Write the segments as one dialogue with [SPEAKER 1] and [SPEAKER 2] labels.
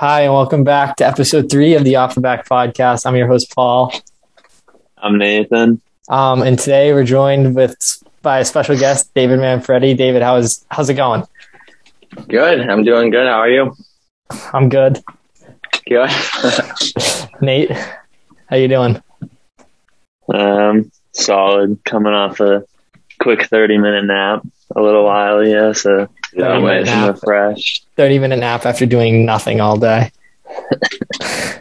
[SPEAKER 1] Hi, and welcome back to episode three of the Off the Back podcast. I'm your host, Paul.
[SPEAKER 2] I'm Nathan.
[SPEAKER 1] Um, and today we're joined with by a special guest, David Manfredi. David, how's how's it going?
[SPEAKER 3] Good. I'm doing good. How are you?
[SPEAKER 1] I'm good.
[SPEAKER 3] Good.
[SPEAKER 1] Nate, how you doing?
[SPEAKER 2] Um, solid. Coming off a quick 30 minute nap. A little while, yeah. So
[SPEAKER 1] Yeah,
[SPEAKER 2] I'm
[SPEAKER 1] minute
[SPEAKER 2] nice and
[SPEAKER 1] nap.
[SPEAKER 2] refreshed.
[SPEAKER 1] 30 minute nap after doing nothing all day.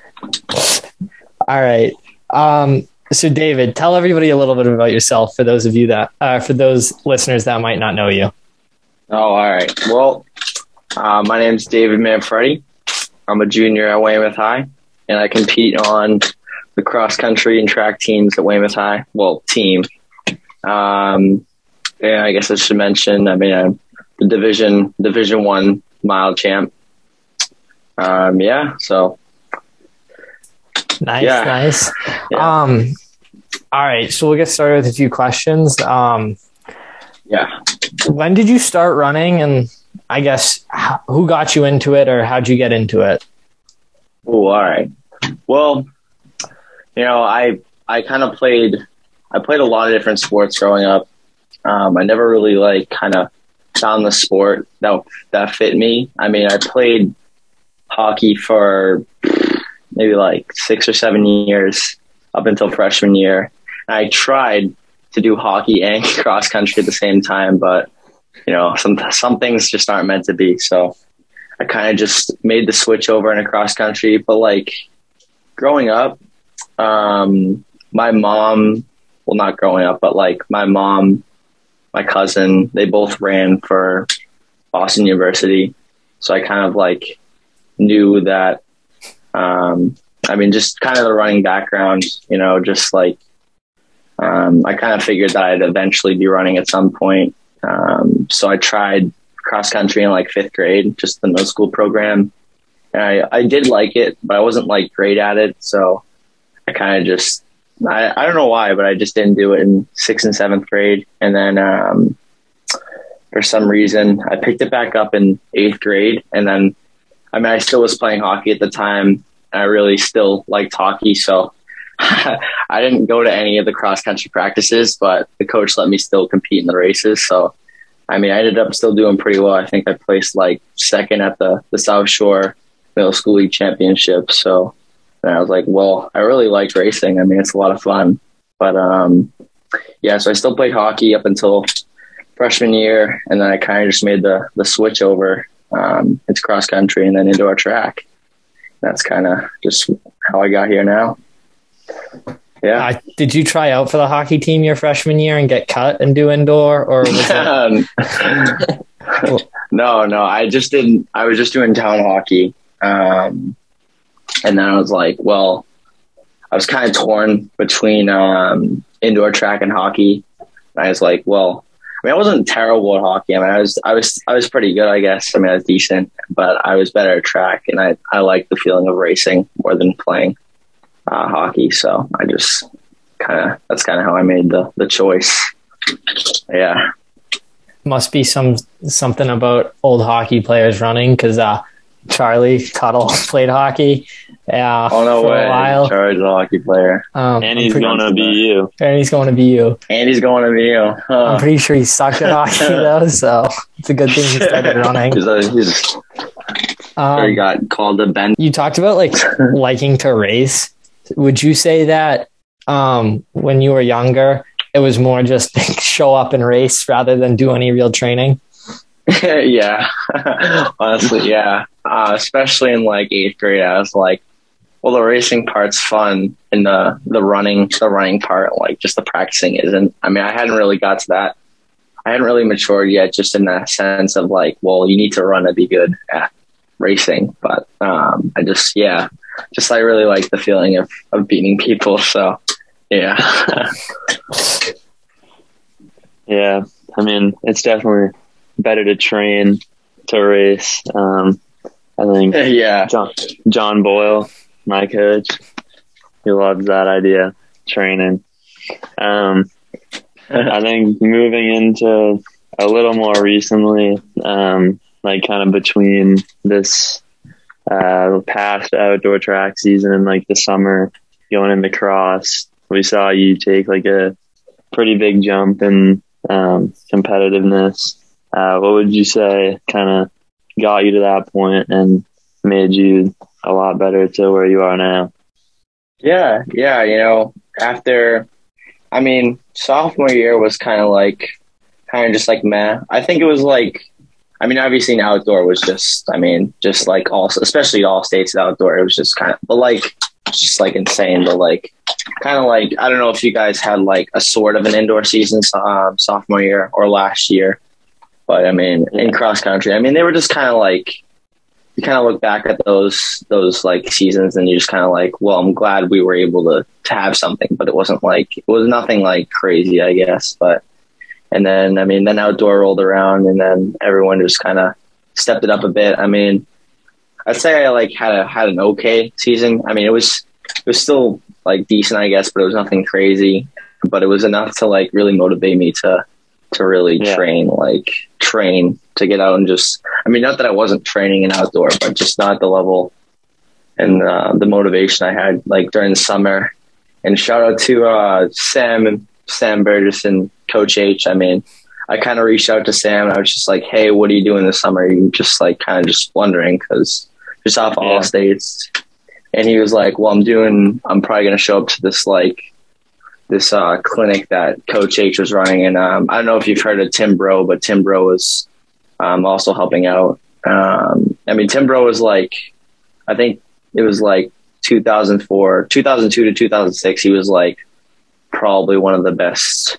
[SPEAKER 1] all right. Um, so David, tell everybody a little bit about yourself for those of you that uh, for those listeners that might not know you.
[SPEAKER 3] Oh, all right. Well, uh, my is David Manfredi. I'm a junior at Weymouth High, and I compete on the cross country and track teams at Weymouth High. Well, team. Um, and I guess I should mention. I mean, I'm the division Division One mile champ. Um, yeah. So
[SPEAKER 1] Nice,
[SPEAKER 3] Yeah.
[SPEAKER 1] nice.
[SPEAKER 3] Yeah.
[SPEAKER 1] Um, all right, so we'll get started with a few questions. Um,
[SPEAKER 3] yeah.
[SPEAKER 1] when did you start running, and I guess who got you into it, or how'd you get into it?
[SPEAKER 3] Oh, all right. Well, you know, I I kind of played I played a lot of different sports growing up. Um, I never really like kind of found the sport that that fit me. I mean, I played hockey for maybe like six or seven years up until freshman year. I tried to do hockey and cross country at the same time, but you know, some some things just aren't meant to be. So I kind of just made the switch over into cross country. But like growing up, um, my mom, well, not growing up, but like my mom, my cousin, they both ran for Boston University. So I kind of like knew that, um, I mean, just kind of the running background, you know, just like, um, I kind of figured that I'd eventually be running at some point. Um, so I tried cross country in like fifth grade, just the middle school program. And I, I did like it, but I wasn't like great at it. So I kind of just, I, I don't know why, but I just didn't do it in sixth and seventh grade. And then, um, for some reason, I picked it back up in eighth grade. And then, I mean, I still was playing hockey at the time. I really still liked hockey. So I didn't go to any of the cross country practices, but the coach let me still compete in the races. So, I mean, I ended up still doing pretty well. I think I placed like second at the, the South Shore Middle School League Championship. So and I was like, well, I really like racing. I mean, it's a lot of fun. But um, yeah, so I still played hockey up until freshman year. And then I kind of just made the, the switch over um, into cross country and then into our track. That's kind of just how I got here now. Yeah.
[SPEAKER 1] Uh, did you try out for the hockey team your freshman year and get cut and do indoor, or was it?
[SPEAKER 3] Um, no, no, I just didn't. I was just doing town hockey, um, and then I was like, well, I was kind of torn between um, indoor track and hockey. And I was like, well, I mean, I wasn't terrible at hockey. I mean, I was, I was, I was pretty good, I guess. I mean, I was decent, but I was better at track, and I, I like the feeling of racing more than playing uh, hockey. So I just kind of, that's kind of how I made the the choice. Yeah.
[SPEAKER 1] must be some something about old hockey players running because uh, Charlie Tuttle played hockey. Yeah,
[SPEAKER 3] Oh no
[SPEAKER 1] for
[SPEAKER 3] way!
[SPEAKER 1] a while.
[SPEAKER 3] Charlie's a hockey player,
[SPEAKER 1] Um,
[SPEAKER 2] And
[SPEAKER 1] I'm
[SPEAKER 2] he's gonna be you.
[SPEAKER 1] and he's going to be you.
[SPEAKER 3] and he's going to be you.
[SPEAKER 1] I'm pretty sure he sucked at hockey though, so it's a good thing he started running.
[SPEAKER 3] He's, a, he's he
[SPEAKER 1] Um,
[SPEAKER 3] got called a Ben.
[SPEAKER 1] you talked about like liking to race. Would you say that um, when you were younger, it was more just like, show up and race rather than do any real training?
[SPEAKER 3] yeah, honestly, yeah. Uh, especially in like eighth grade, I was like, well, the racing part's fun, and the the running, the running part, like just the practicing isn't. I mean, I hadn't really got to that. I hadn't really matured yet, just in that sense of like, well, you need to run to be good at racing. But um, I just, yeah, just I really like the feeling of of beating people. So, yeah.
[SPEAKER 2] Yeah. I mean, it's definitely better to train to race. Um, I think
[SPEAKER 3] yeah.
[SPEAKER 2] John, John Boyle, my coach, he loves that idea, training. Um, I think moving into a little more recently, um, like kind of between this uh, past outdoor track season and like the summer going into cross, we saw you take like a pretty big jump in um, competitiveness. Uh, what would you say kind of got you to that point and made you a lot better to where you are now?
[SPEAKER 3] Yeah, yeah, you know, after, I mean, sophomore year was kind of like, kind of just like meh. I think it was like, I mean, obviously, in outdoor was just, I mean, just like all, especially all states outdoor, it was just kind of, but like, just like insane, but like, kind of like, I don't know if you guys had like a sort of an indoor season um, sophomore year or last year, but I mean, in cross country, I mean, they were just kind of like, you kind of look back at those those like seasons and you just kind of like, well, I'm glad we were able to to have something, but it wasn't like it was nothing like crazy, I guess. But and then I mean, then outdoor rolled around, and then everyone just kind of stepped it up a bit. I mean, I'd say I like had a had an okay season. I mean, it was it was still like decent, I guess, but it was nothing crazy. But it was enough to like really motivate me to to really yeah. train, like train to get out and just, I mean, not that I wasn't training in outdoor, but just not the level and uh, the motivation I had like during the summer. And shout out to uh, Sam and Sam Burgess and Coach H. I mean, I kind of reached out to Sam. I was just like, "Hey, what are you doing this summer?" You just like kind of just wondering because just off yeah. all states. And he was like, "Well, I'm doing. I'm probably going to show up to this like this uh, clinic that Coach H was running. And um, I don't know if you've heard of Tim Broe, but Tim Broe was um, also helping out. Um, I mean, Tim Broe was like, I think it was like 2004, 2002 to 2006. He was like probably one of the best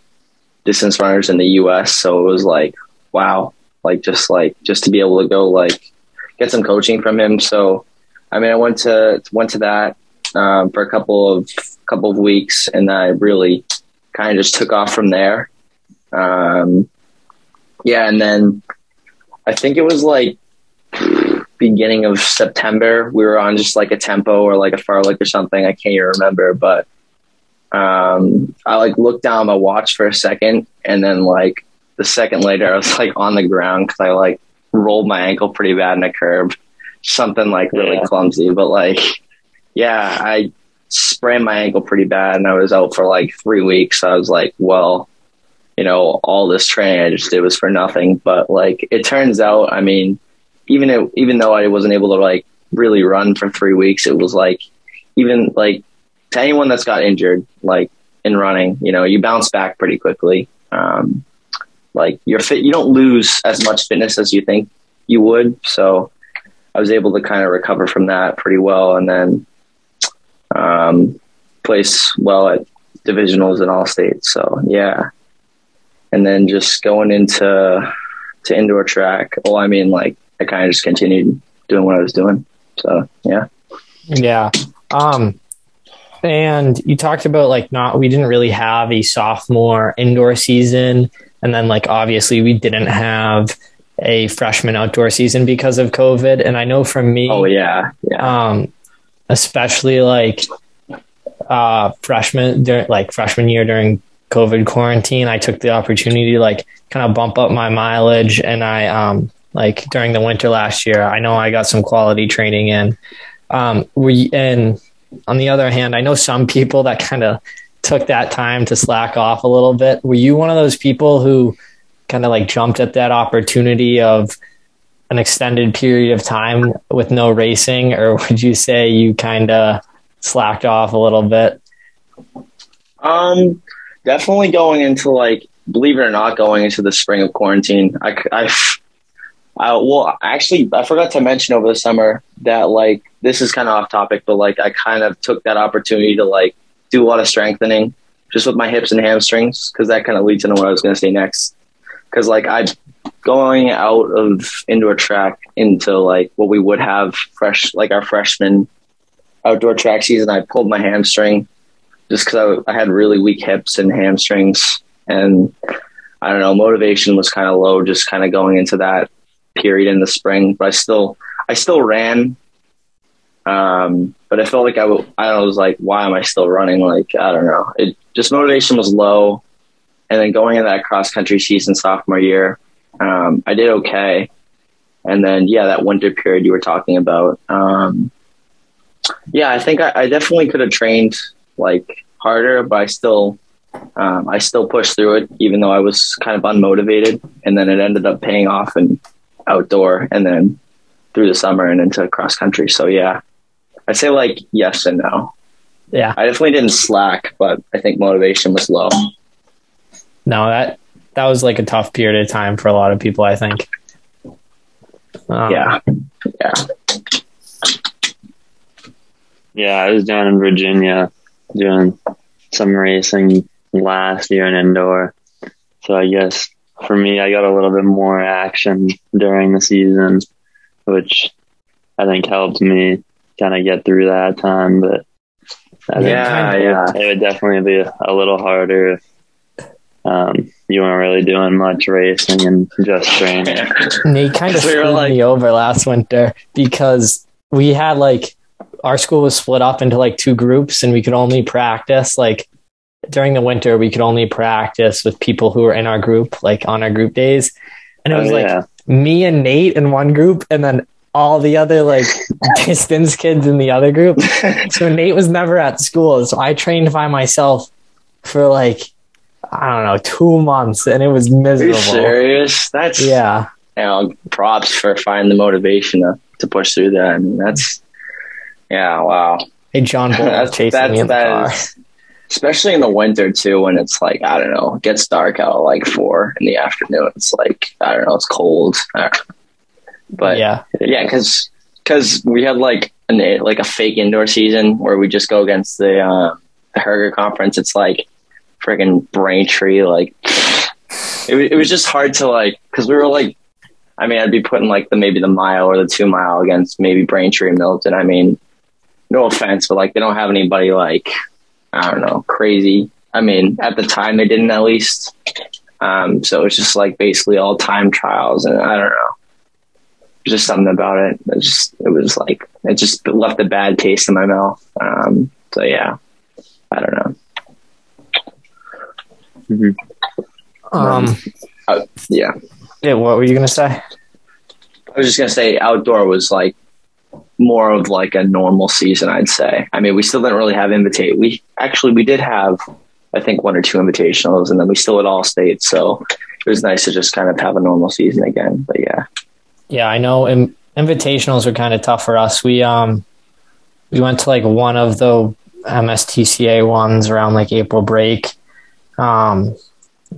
[SPEAKER 3] distance runners in the U.S. So it was like, wow, like just like just to be able to go like get some coaching from him. So I mean, I went to went to that um, for a couple of couple of weeks, and I really kind of just took off from there. Um, yeah, and then I think it was like beginning of September. We were on just like a tempo or like a far fartlek or something. I can't even remember, but um, I like looked down my watch for a second, and then like the second later, I was like on the ground because I like rolled my ankle pretty bad in a curb, something like really yeah. clumsy, but like yeah, I sprained my ankle pretty bad and I was out for like three weeks. I was like, well, you know, all this training I just did was for nothing. But like, it turns out, I mean, even it, even though I wasn't able to like really run for three weeks, it was like, even like to anyone that's got injured, like in running, you know, you bounce back pretty quickly. Um, like you're fit, you don't lose as much fitness as you think you would. So I was able to kind of recover from that pretty well. And then um, place well at divisionals in all states. So yeah, and then just going into to indoor track. Well, I mean, like I kind of just continued doing what I was doing. So yeah,
[SPEAKER 1] yeah. Um, and you talked about like not we didn't really have a sophomore indoor season, and then like obviously we didn't have a freshman outdoor season because of COVID. And I know from me,
[SPEAKER 3] oh yeah, yeah.
[SPEAKER 1] Um, especially like uh, freshman, during, like freshman year during COVID quarantine, I took the opportunity to like kind of bump up my mileage. And I, um, like during the winter last year, I know I got some quality training in. Um, we, and on the other hand, I know some people that kind of took that time to slack off a little bit. Were you one of those people who kind of like jumped at that opportunity of an extended period of time with no racing, or would you say you kind of slacked off a little bit?
[SPEAKER 3] Um, definitely going into like, believe it or not, going into the spring of quarantine. I, I, I well, actually, I forgot to mention over the summer that like this is kind of off topic, but like I kind of took that opportunity to like do a lot of strengthening just with my hips and hamstrings because that kind of leads into what I was going to say next. Because like I going out of indoor track into like what we would have fresh, like our freshman outdoor track season, I pulled my hamstring just because I, I, had really weak hips and hamstrings. And I don't know, motivation was kind of low just kind of going into that period in the spring. But I still, I still ran. Um, but I felt like I, w- I was like, why am I still running? Like, I don't know. It just motivation was low. And then going in that cross country season sophomore year, um, I did okay. and then yeah, that winter period you were talking about. Um, yeah, I think I, I definitely could have trained like harder, but I still um, I still pushed through it, even though I was kind of unmotivated. And then it ended up paying off in outdoor, and then through the summer and into cross country. So yeah, I'd say like yes and no.
[SPEAKER 1] Yeah.
[SPEAKER 3] I definitely didn't slack, but I think motivation was low.
[SPEAKER 1] No, that that was like a tough period of time for a lot of people. I think. Um,
[SPEAKER 3] Yeah, yeah.
[SPEAKER 2] Yeah, I was down in Virginia doing some racing last year in indoor. So I guess for me, I got a little bit more action during the season, which I think helped me kind of get through that time. But I think
[SPEAKER 3] Yeah, yeah.
[SPEAKER 2] it would definitely be a little harder if um, you weren't really doing much racing and just training.
[SPEAKER 1] Nate kind of
[SPEAKER 3] We
[SPEAKER 1] screwed
[SPEAKER 3] like-
[SPEAKER 1] me over last winter because we had like our school was split up into like two groups and we could only practice like during the winter we could only practice with people who were in our group like on our group days. And it
[SPEAKER 2] Oh,
[SPEAKER 1] was like me and Nate in one group and then all the other like distance kids in the other group. So Nate was never at school so I trained by myself for like I don't know two months and it was
[SPEAKER 3] Are you
[SPEAKER 1] miserable
[SPEAKER 3] serious? That's
[SPEAKER 1] yeah
[SPEAKER 3] You know, props for finding the motivation to, to push through that. I mean, that's yeah, wow.
[SPEAKER 1] hey John Bull
[SPEAKER 3] That's
[SPEAKER 1] chasing
[SPEAKER 3] that's
[SPEAKER 1] me in the
[SPEAKER 3] that
[SPEAKER 1] car.
[SPEAKER 3] is- especially in the winter too, when it's like I don't know, it gets dark out at like four in the afternoon. It's like I don't know, it's cold. I don't know. But
[SPEAKER 1] yeah
[SPEAKER 3] Yeah, because we had like an like a fake indoor season where we just go against the uh, the Herget conference. It's like friggin' Braintree. Like it, it was just hard to like because we were like, I mean, I'd be putting like the maybe the mile or the two mile against maybe Braintree and Milton. I mean, no offense, but like they don't have anybody like I don't know crazy. I mean, at the time they didn't at least. Um, so it's just like basically all time trials, and I don't know just something about it. It just it was like it just left a bad taste in my mouth. Um, so yeah, I don't know.
[SPEAKER 2] Mhm.
[SPEAKER 1] um
[SPEAKER 3] Yeah,
[SPEAKER 1] yeah what were you gonna say
[SPEAKER 3] I was just gonna say outdoor was like more of like a normal season. I'd say. I mean, we still didn't really have invitate. We actually we did have I think one or two invitationals, and then we still had all states. So it was nice to just kind of have a normal season again. But yeah,
[SPEAKER 1] Yeah, I know. In, invitationals were kind of tough for us. We um we went to like one of the MSTCA ones around like April break. Um,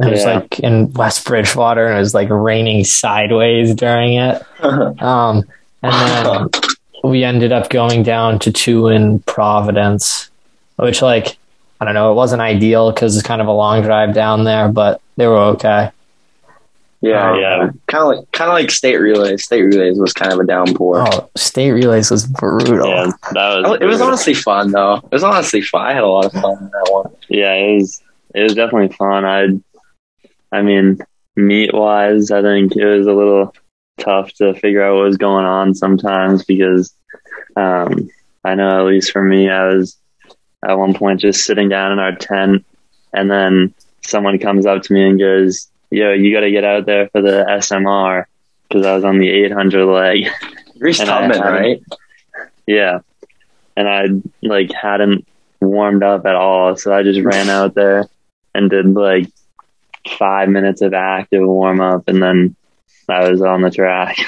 [SPEAKER 1] it was
[SPEAKER 2] Yeah.
[SPEAKER 1] like in West Bridgewater, and it was like raining sideways during it. Um, and then we ended up going down to two in Providence, which like I don't know, it wasn't ideal because it's kind of a long drive down there, but they were okay.
[SPEAKER 3] yeah,
[SPEAKER 2] Yeah.
[SPEAKER 3] Kind of like kind of like state relays. State relays was kind of a downpour.
[SPEAKER 1] Oh, state relays was brutal.
[SPEAKER 2] Yeah, that was.
[SPEAKER 3] It was honestly fun though. It was honestly fun. I had a lot of fun in that one.
[SPEAKER 2] Yeah, it was. It was definitely fun. I, I mean, meat wise, I think it was a little tough to figure out what was going on sometimes because, um, I know at least for me, I was at one point just sitting down in our tent, and then someone comes up to me and goes, "Yo, you got to get out there for the SMR." Because I was on the 800 leg.
[SPEAKER 3] Reese Tubman, right?
[SPEAKER 2] Yeah. And I like hadn't warmed up at all. So I just ran out there and did like five minutes of active warm up and then I was on the track.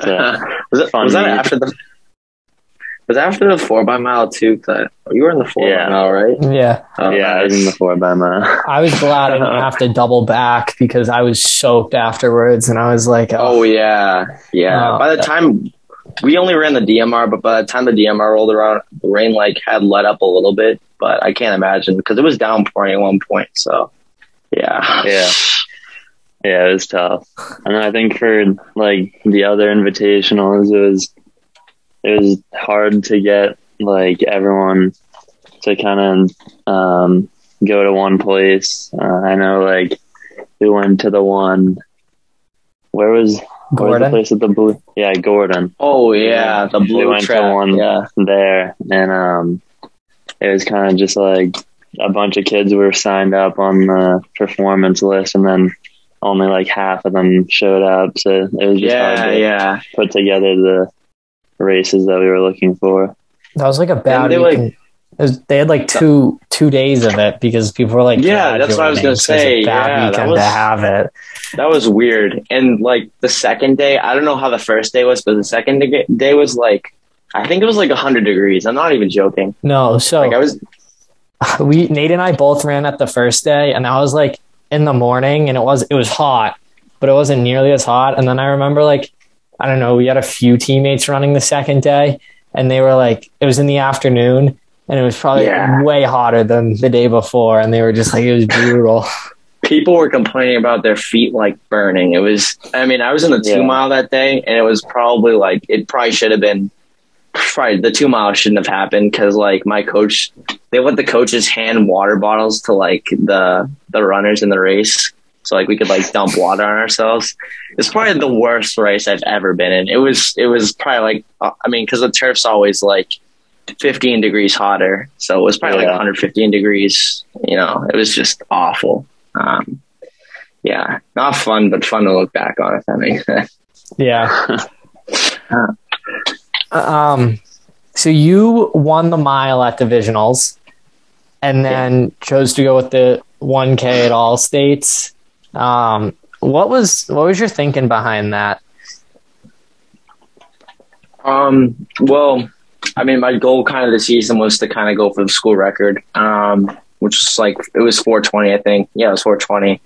[SPEAKER 2] So,
[SPEAKER 3] was it
[SPEAKER 2] fun
[SPEAKER 3] was that
[SPEAKER 2] meet.
[SPEAKER 3] after the was after the four by mile too? 'Cause I- you were in the four
[SPEAKER 2] Yeah.
[SPEAKER 3] by mile, right?
[SPEAKER 1] Yeah.
[SPEAKER 3] Oh,
[SPEAKER 2] yeah, I was in the four by mile.
[SPEAKER 1] I was glad I didn't have to double back because I was soaked afterwards, and I was like,
[SPEAKER 3] Oh
[SPEAKER 1] "Oh,
[SPEAKER 3] yeah, yeah.
[SPEAKER 1] Oh,
[SPEAKER 3] by the
[SPEAKER 1] that-
[SPEAKER 3] time we only ran the DMR, but by the time the DMR rolled around, the rain like had let up a little bit. But I can't imagine because it was downpouring at one point. So yeah,
[SPEAKER 2] Yeah. Yeah, it was tough. And I think for like the other invitationals, it was it was hard to get like everyone to kind of um, go to one place. Uh, I know, like we went to the one. Where was
[SPEAKER 1] Gordon."
[SPEAKER 2] place at the blue? Yeah, Gordon
[SPEAKER 3] Oh yeah, the
[SPEAKER 2] we
[SPEAKER 3] blue
[SPEAKER 2] went
[SPEAKER 3] track.
[SPEAKER 2] to one
[SPEAKER 3] Yeah,
[SPEAKER 2] there, and um, it was kind of just like a bunch of kids were signed up on the performance list, and then only like half of them showed up. So it was just
[SPEAKER 3] Yeah,
[SPEAKER 2] hard to
[SPEAKER 3] yeah.
[SPEAKER 2] put together the races that we were looking for.
[SPEAKER 1] That was like a bad
[SPEAKER 3] they, like-
[SPEAKER 1] weekend. It was- they had like two two days of it because people were like,
[SPEAKER 3] Yeah, that's what I was gonna
[SPEAKER 1] so it was
[SPEAKER 3] say. Yeah, that was-
[SPEAKER 1] to have it.
[SPEAKER 3] That was weird. And like the second day, I don't know how the first day was, but the second day- was like, I think it was like 100 degrees. I'm not even joking.
[SPEAKER 1] No, so
[SPEAKER 3] Like I was,
[SPEAKER 1] we Nate and I both ran at the first day, and that was like in the morning, and it was it was hot, but it wasn't nearly as hot. And then I remember like I don't know, we had a few teammates running the second day, and they were like it was in the afternoon, and it was probably
[SPEAKER 3] Yeah.
[SPEAKER 1] way hotter than the day before, and they were just like it was brutal.
[SPEAKER 3] people were complaining about their feet like burning. It was, I mean, I was in the two
[SPEAKER 2] Yeah.
[SPEAKER 3] mile that day, and it was probably like, it probably should have been, probably the two mile shouldn't have happened because like my coach, they let the coaches hand water bottles to like the the runners in the race. So like we could like dump water on ourselves. It's probably the worst race I've ever been in. It was it was probably like uh, I mean because the turf's always like 15 degrees hotter, so it was probably like 115 degrees. You know, it was just awful. Um, yeah, not fun, but fun to look back on if that makes sense.
[SPEAKER 1] Yeah. um, so you won the mile at divisionals, and then chose to go with the 1K at all states. Um, what was what was your thinking behind that?
[SPEAKER 3] Um, well, I mean, my goal kind of this season was to kind of go for the school record, um, which was like it was 420, I think. Yeah, it was 420.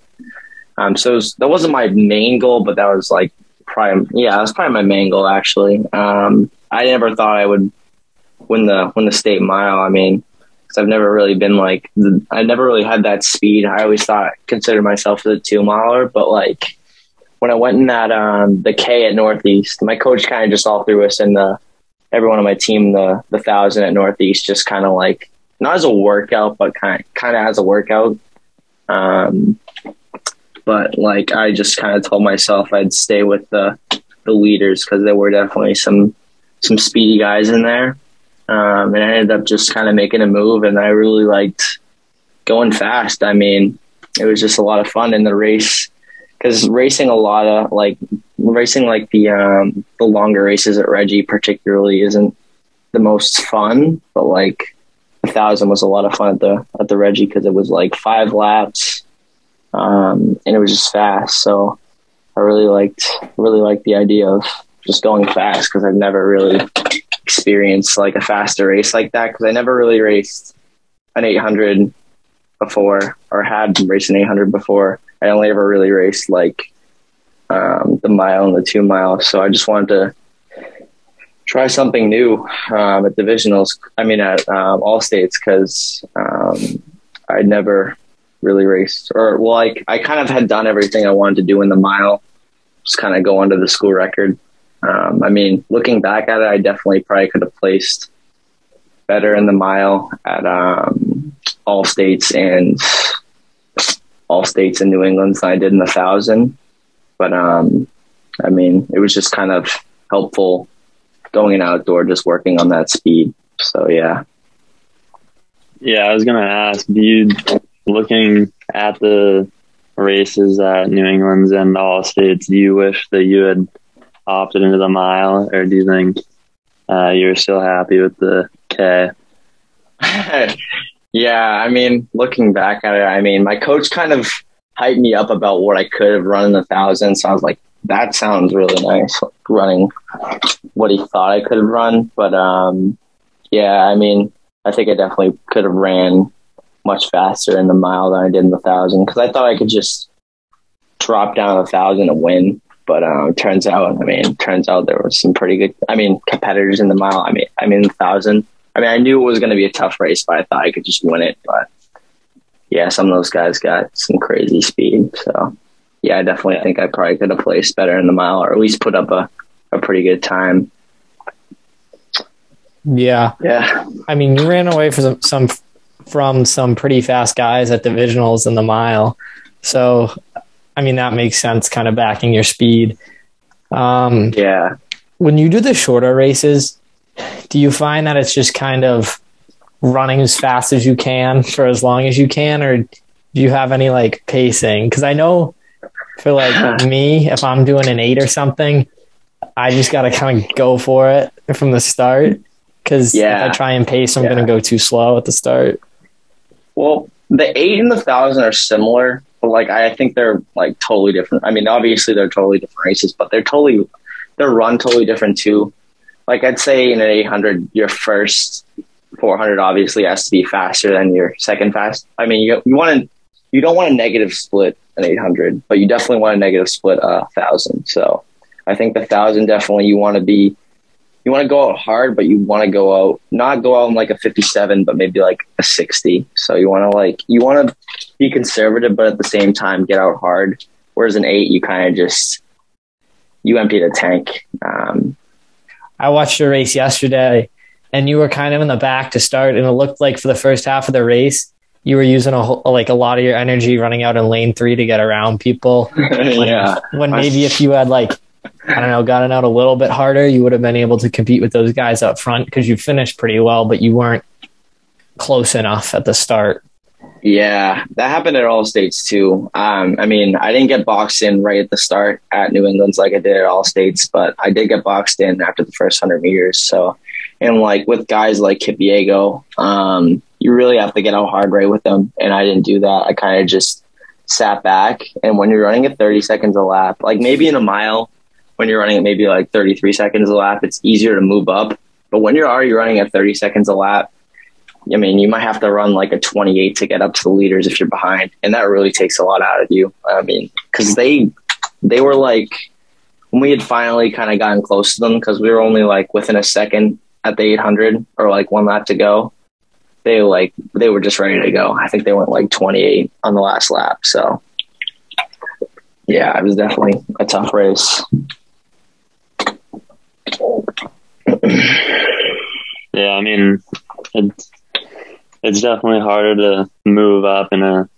[SPEAKER 3] Um, so was, that wasn't my main goal, but that was like probably yeah, that was probably my main goal actually. Um, I never thought I would win the win the state mile. I mean, because I've never really been like the, I never really had that speed. I always thought considered myself the two miler, but like when I went in that um, the K at Northeast, my coach kind of just all threw us in the everyone on my team the the thousand at Northeast, just kind of like not as a workout, but kind kind of as a workout. Um, but like I just kind of told myself I'd stay with the the leaders because there were definitely some some speedy guys in there. Um, and I ended up just kind of making a move, and I really liked going fast. I mean, it was just a lot of fun in the race because racing a lot of like racing like the um, the longer races at Reggie particularly isn't the most fun, but like a thousand was a lot of fun at the at the Reggie because it was like five laps, um, and it was just fast. So I really liked really liked the idea of just going fast because I've never really experienced like a faster race like that because I never really raced an 800 before or had raced an 800 before. I only ever really raced like um, the mile and the two mile. So I just wanted to try something new um, at divisionals. I mean, at um, all states because um, I never really raced or well, like I kind of had done everything I wanted to do in the mile, just kind of go under the school record. Um, I mean, looking back at it, I definitely probably could have placed better in the mile at um, all states and all states in New England than I did in the thousand. But um, I mean, it was just kind of helpful going in outdoor, just working on that speed. So yeah,
[SPEAKER 2] Yeah, I was gonna ask, do you looking at the races at New England's and all states, do you wish that you had opted into the mile or do you think uh, you're still happy with the K?
[SPEAKER 3] yeah. I mean, looking back at it, I mean, my coach kind of hyped me up about what I could have run in the thousand. So I was like, that sounds really nice, running what he thought I could have run. But um, yeah, I mean, I think I definitely could have ran much faster in the mile than I did in the thousand because I thought I could just drop down a thousand and win. But um, turns out, I mean, turns out there were some pretty good. I mean, competitors in the mile. I mean, I mean, thousand. I mean, I knew it was going to be a tough race, but I thought I could just win it. But yeah, some of those guys got some crazy speed. So yeah, I definitely think I probably could have placed better in the mile or at least put up a, a pretty good time.
[SPEAKER 1] Yeah,
[SPEAKER 3] Yeah.
[SPEAKER 1] I mean, you ran away from some, some from some pretty fast guys at divisionals in the mile, so I mean that makes sense, kind of backing your speed. Um,
[SPEAKER 3] Yeah.
[SPEAKER 1] when you do the shorter races, do you find that it's just kind of running as fast as you can for as long as you can, or do you have any like pacing? Because I know for like me, if I'm doing an eight or something, I just got to kind of go for it from the start. Because
[SPEAKER 3] Yeah.
[SPEAKER 1] if I try and pace, I'm
[SPEAKER 3] Yeah.
[SPEAKER 1] going to go too slow at the start.
[SPEAKER 3] Well, the eight and the thousand are similar, but like I think they're like totally different. I mean, obviously they're totally different races, but they're totally they're run totally different too. Like I'd say in an eight hundred, your first four hundred obviously has to be faster than your second fast. I mean, you you want to you don't want a negative split an eight hundred, but you definitely want a negative split a thousand. So I think the thousand definitely you want to be you want to go out hard, but you want to go out not go out in like a 57, but maybe like a 60. So you want to like you want to be conservative, but at the same time get out hard. Whereas an eight, you kind of just you empty the tank. Um,
[SPEAKER 1] I watched your race yesterday, and you were kind of in the back to start, and it looked like for the first half of the race, you were using a whole, like a lot of your energy running out in lane three to get around people. When,
[SPEAKER 3] yeah,
[SPEAKER 1] when maybe if you had like I don't know gotten out a little bit harder, you would have been able to compete with those guys up front because you finished pretty well, but you weren't close enough at the start.
[SPEAKER 3] Yeah, that happened at all states too. Um, I mean, I didn't get boxed in right at the start at New England's like I did at all states, but I did get boxed in after the first hundred meters. So, and like with guys like Kipiego, um, you really have to get out hard right with them, and I didn't do that. I kind of just sat back, and when you're running at 30 seconds a lap, like maybe in a mile, when you're running at maybe like 33 seconds a lap, it's easier to move up. But when you're already running at 30 seconds a lap, I mean, you might have to run like a 28 to get up to the leaders if you're behind, and that really takes a lot out of you. I mean, because mm-hmm. they they were like when we had finally kind of gotten close to them because we were only like within a second at the 800 or like one lap to go. They like they were just ready to go. I think they went like 28 on the last lap. So yeah, it was definitely a tough race.
[SPEAKER 2] Yeah, I mean, it's it's definitely harder to move up in a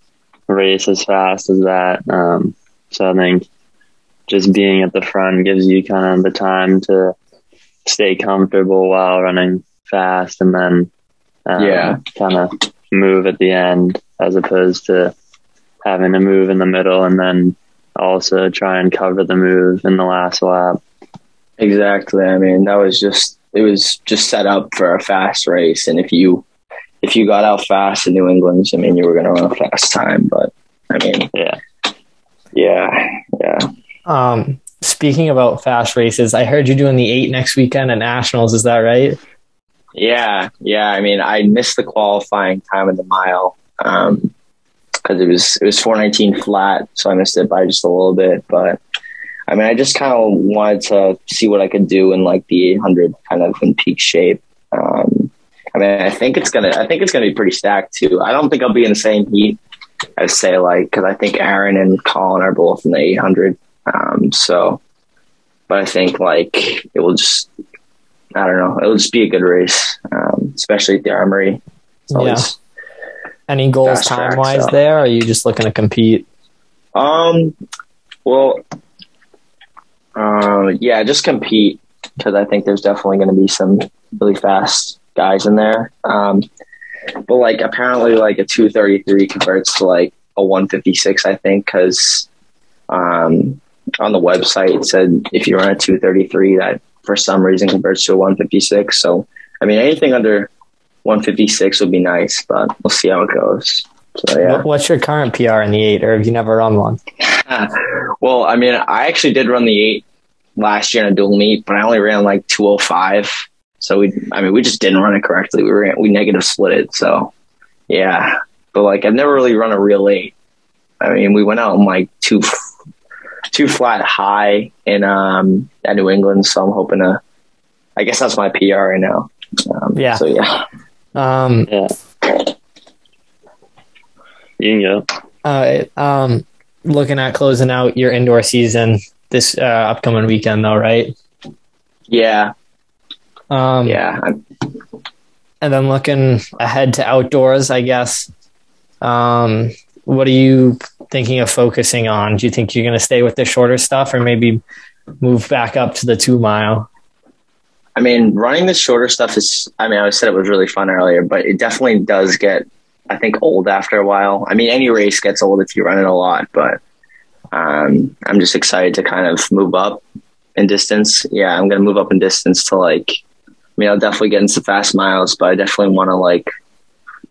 [SPEAKER 2] race as fast as that. Um, so I think just being at the front gives you kind of the time to stay comfortable while running fast, and then um,
[SPEAKER 3] Yeah.
[SPEAKER 2] kind of move at the end as opposed to having to move in the middle and then also try and cover the move in the last lap.
[SPEAKER 3] Exactly. I mean, that was just it was just set up for a fast race, and if you if you got out fast in New England, I mean, you were going to run a fast time. But I mean,
[SPEAKER 2] Yeah.
[SPEAKER 3] yeah, yeah,
[SPEAKER 1] Um, speaking about fast races, I heard you're doing the eight next weekend at Nationals. Is that right?
[SPEAKER 3] yeah, yeah. I mean, I missed the qualifying time in the mile because it was it was four nineteen flat, so I missed it by just a little bit. But I mean, I just kind of wanted to see what I could do in like the eight hundred, kind of in peak shape. Um, I mean, I think it's gonna. I think it's gonna be pretty stacked too. I don't think I'll be in the same heat as say like because I think Aaron and Colin are both in the 800. Um, so, but I think like it will just. I don't know. It'll just be a good race, um, especially at the Armory. Yeah.
[SPEAKER 1] Any goals time wise
[SPEAKER 3] so.
[SPEAKER 1] there? Or are you just looking to compete?
[SPEAKER 3] Um. Well. Uh, yeah, just compete because I think there's definitely going to be some really fast guys in there. Um, but like apparently, like a 233 converts to like a 156. I think because um, on the website it said if you run a 233, that for some reason converts to a 156. So I mean, anything under 156 would be nice, but we'll see how it goes. So yeah.
[SPEAKER 1] What's your current PR in the eight, or have you never run one?
[SPEAKER 3] well, I mean, I actually did run the eight last year in a dual meet, but I only ran like 205. So we, I mean, we just didn't run it correctly. We ran, we negative split it. So yeah, but like I've never really run a real eight. I mean, we went out in like two, two flat high in um at New England. So I'm hoping to. I guess that's my PR right now. Um,
[SPEAKER 1] Yeah.
[SPEAKER 3] So yeah.
[SPEAKER 1] Um,
[SPEAKER 2] Yeah. You can go.
[SPEAKER 1] uh, um, looking at closing out your indoor season this uh, upcoming weekend, though, right?
[SPEAKER 3] Yeah.
[SPEAKER 1] Um,
[SPEAKER 3] Yeah. I'm,
[SPEAKER 1] And then looking ahead to outdoors, I guess. Um, what are you thinking of focusing on? Do you think you're going to stay with the shorter stuff, or maybe move back up to the two mile?
[SPEAKER 3] I mean, running the shorter stuff is, I mean, I said it was really fun earlier, but it definitely does get, I think, old after a while. I mean, any race gets old if you run it a lot, but Um, I'm just excited to kind of move up in distance. Yeah, I'm gonna move up in distance to like. I mean, I'll definitely get into fast miles, but I definitely want to like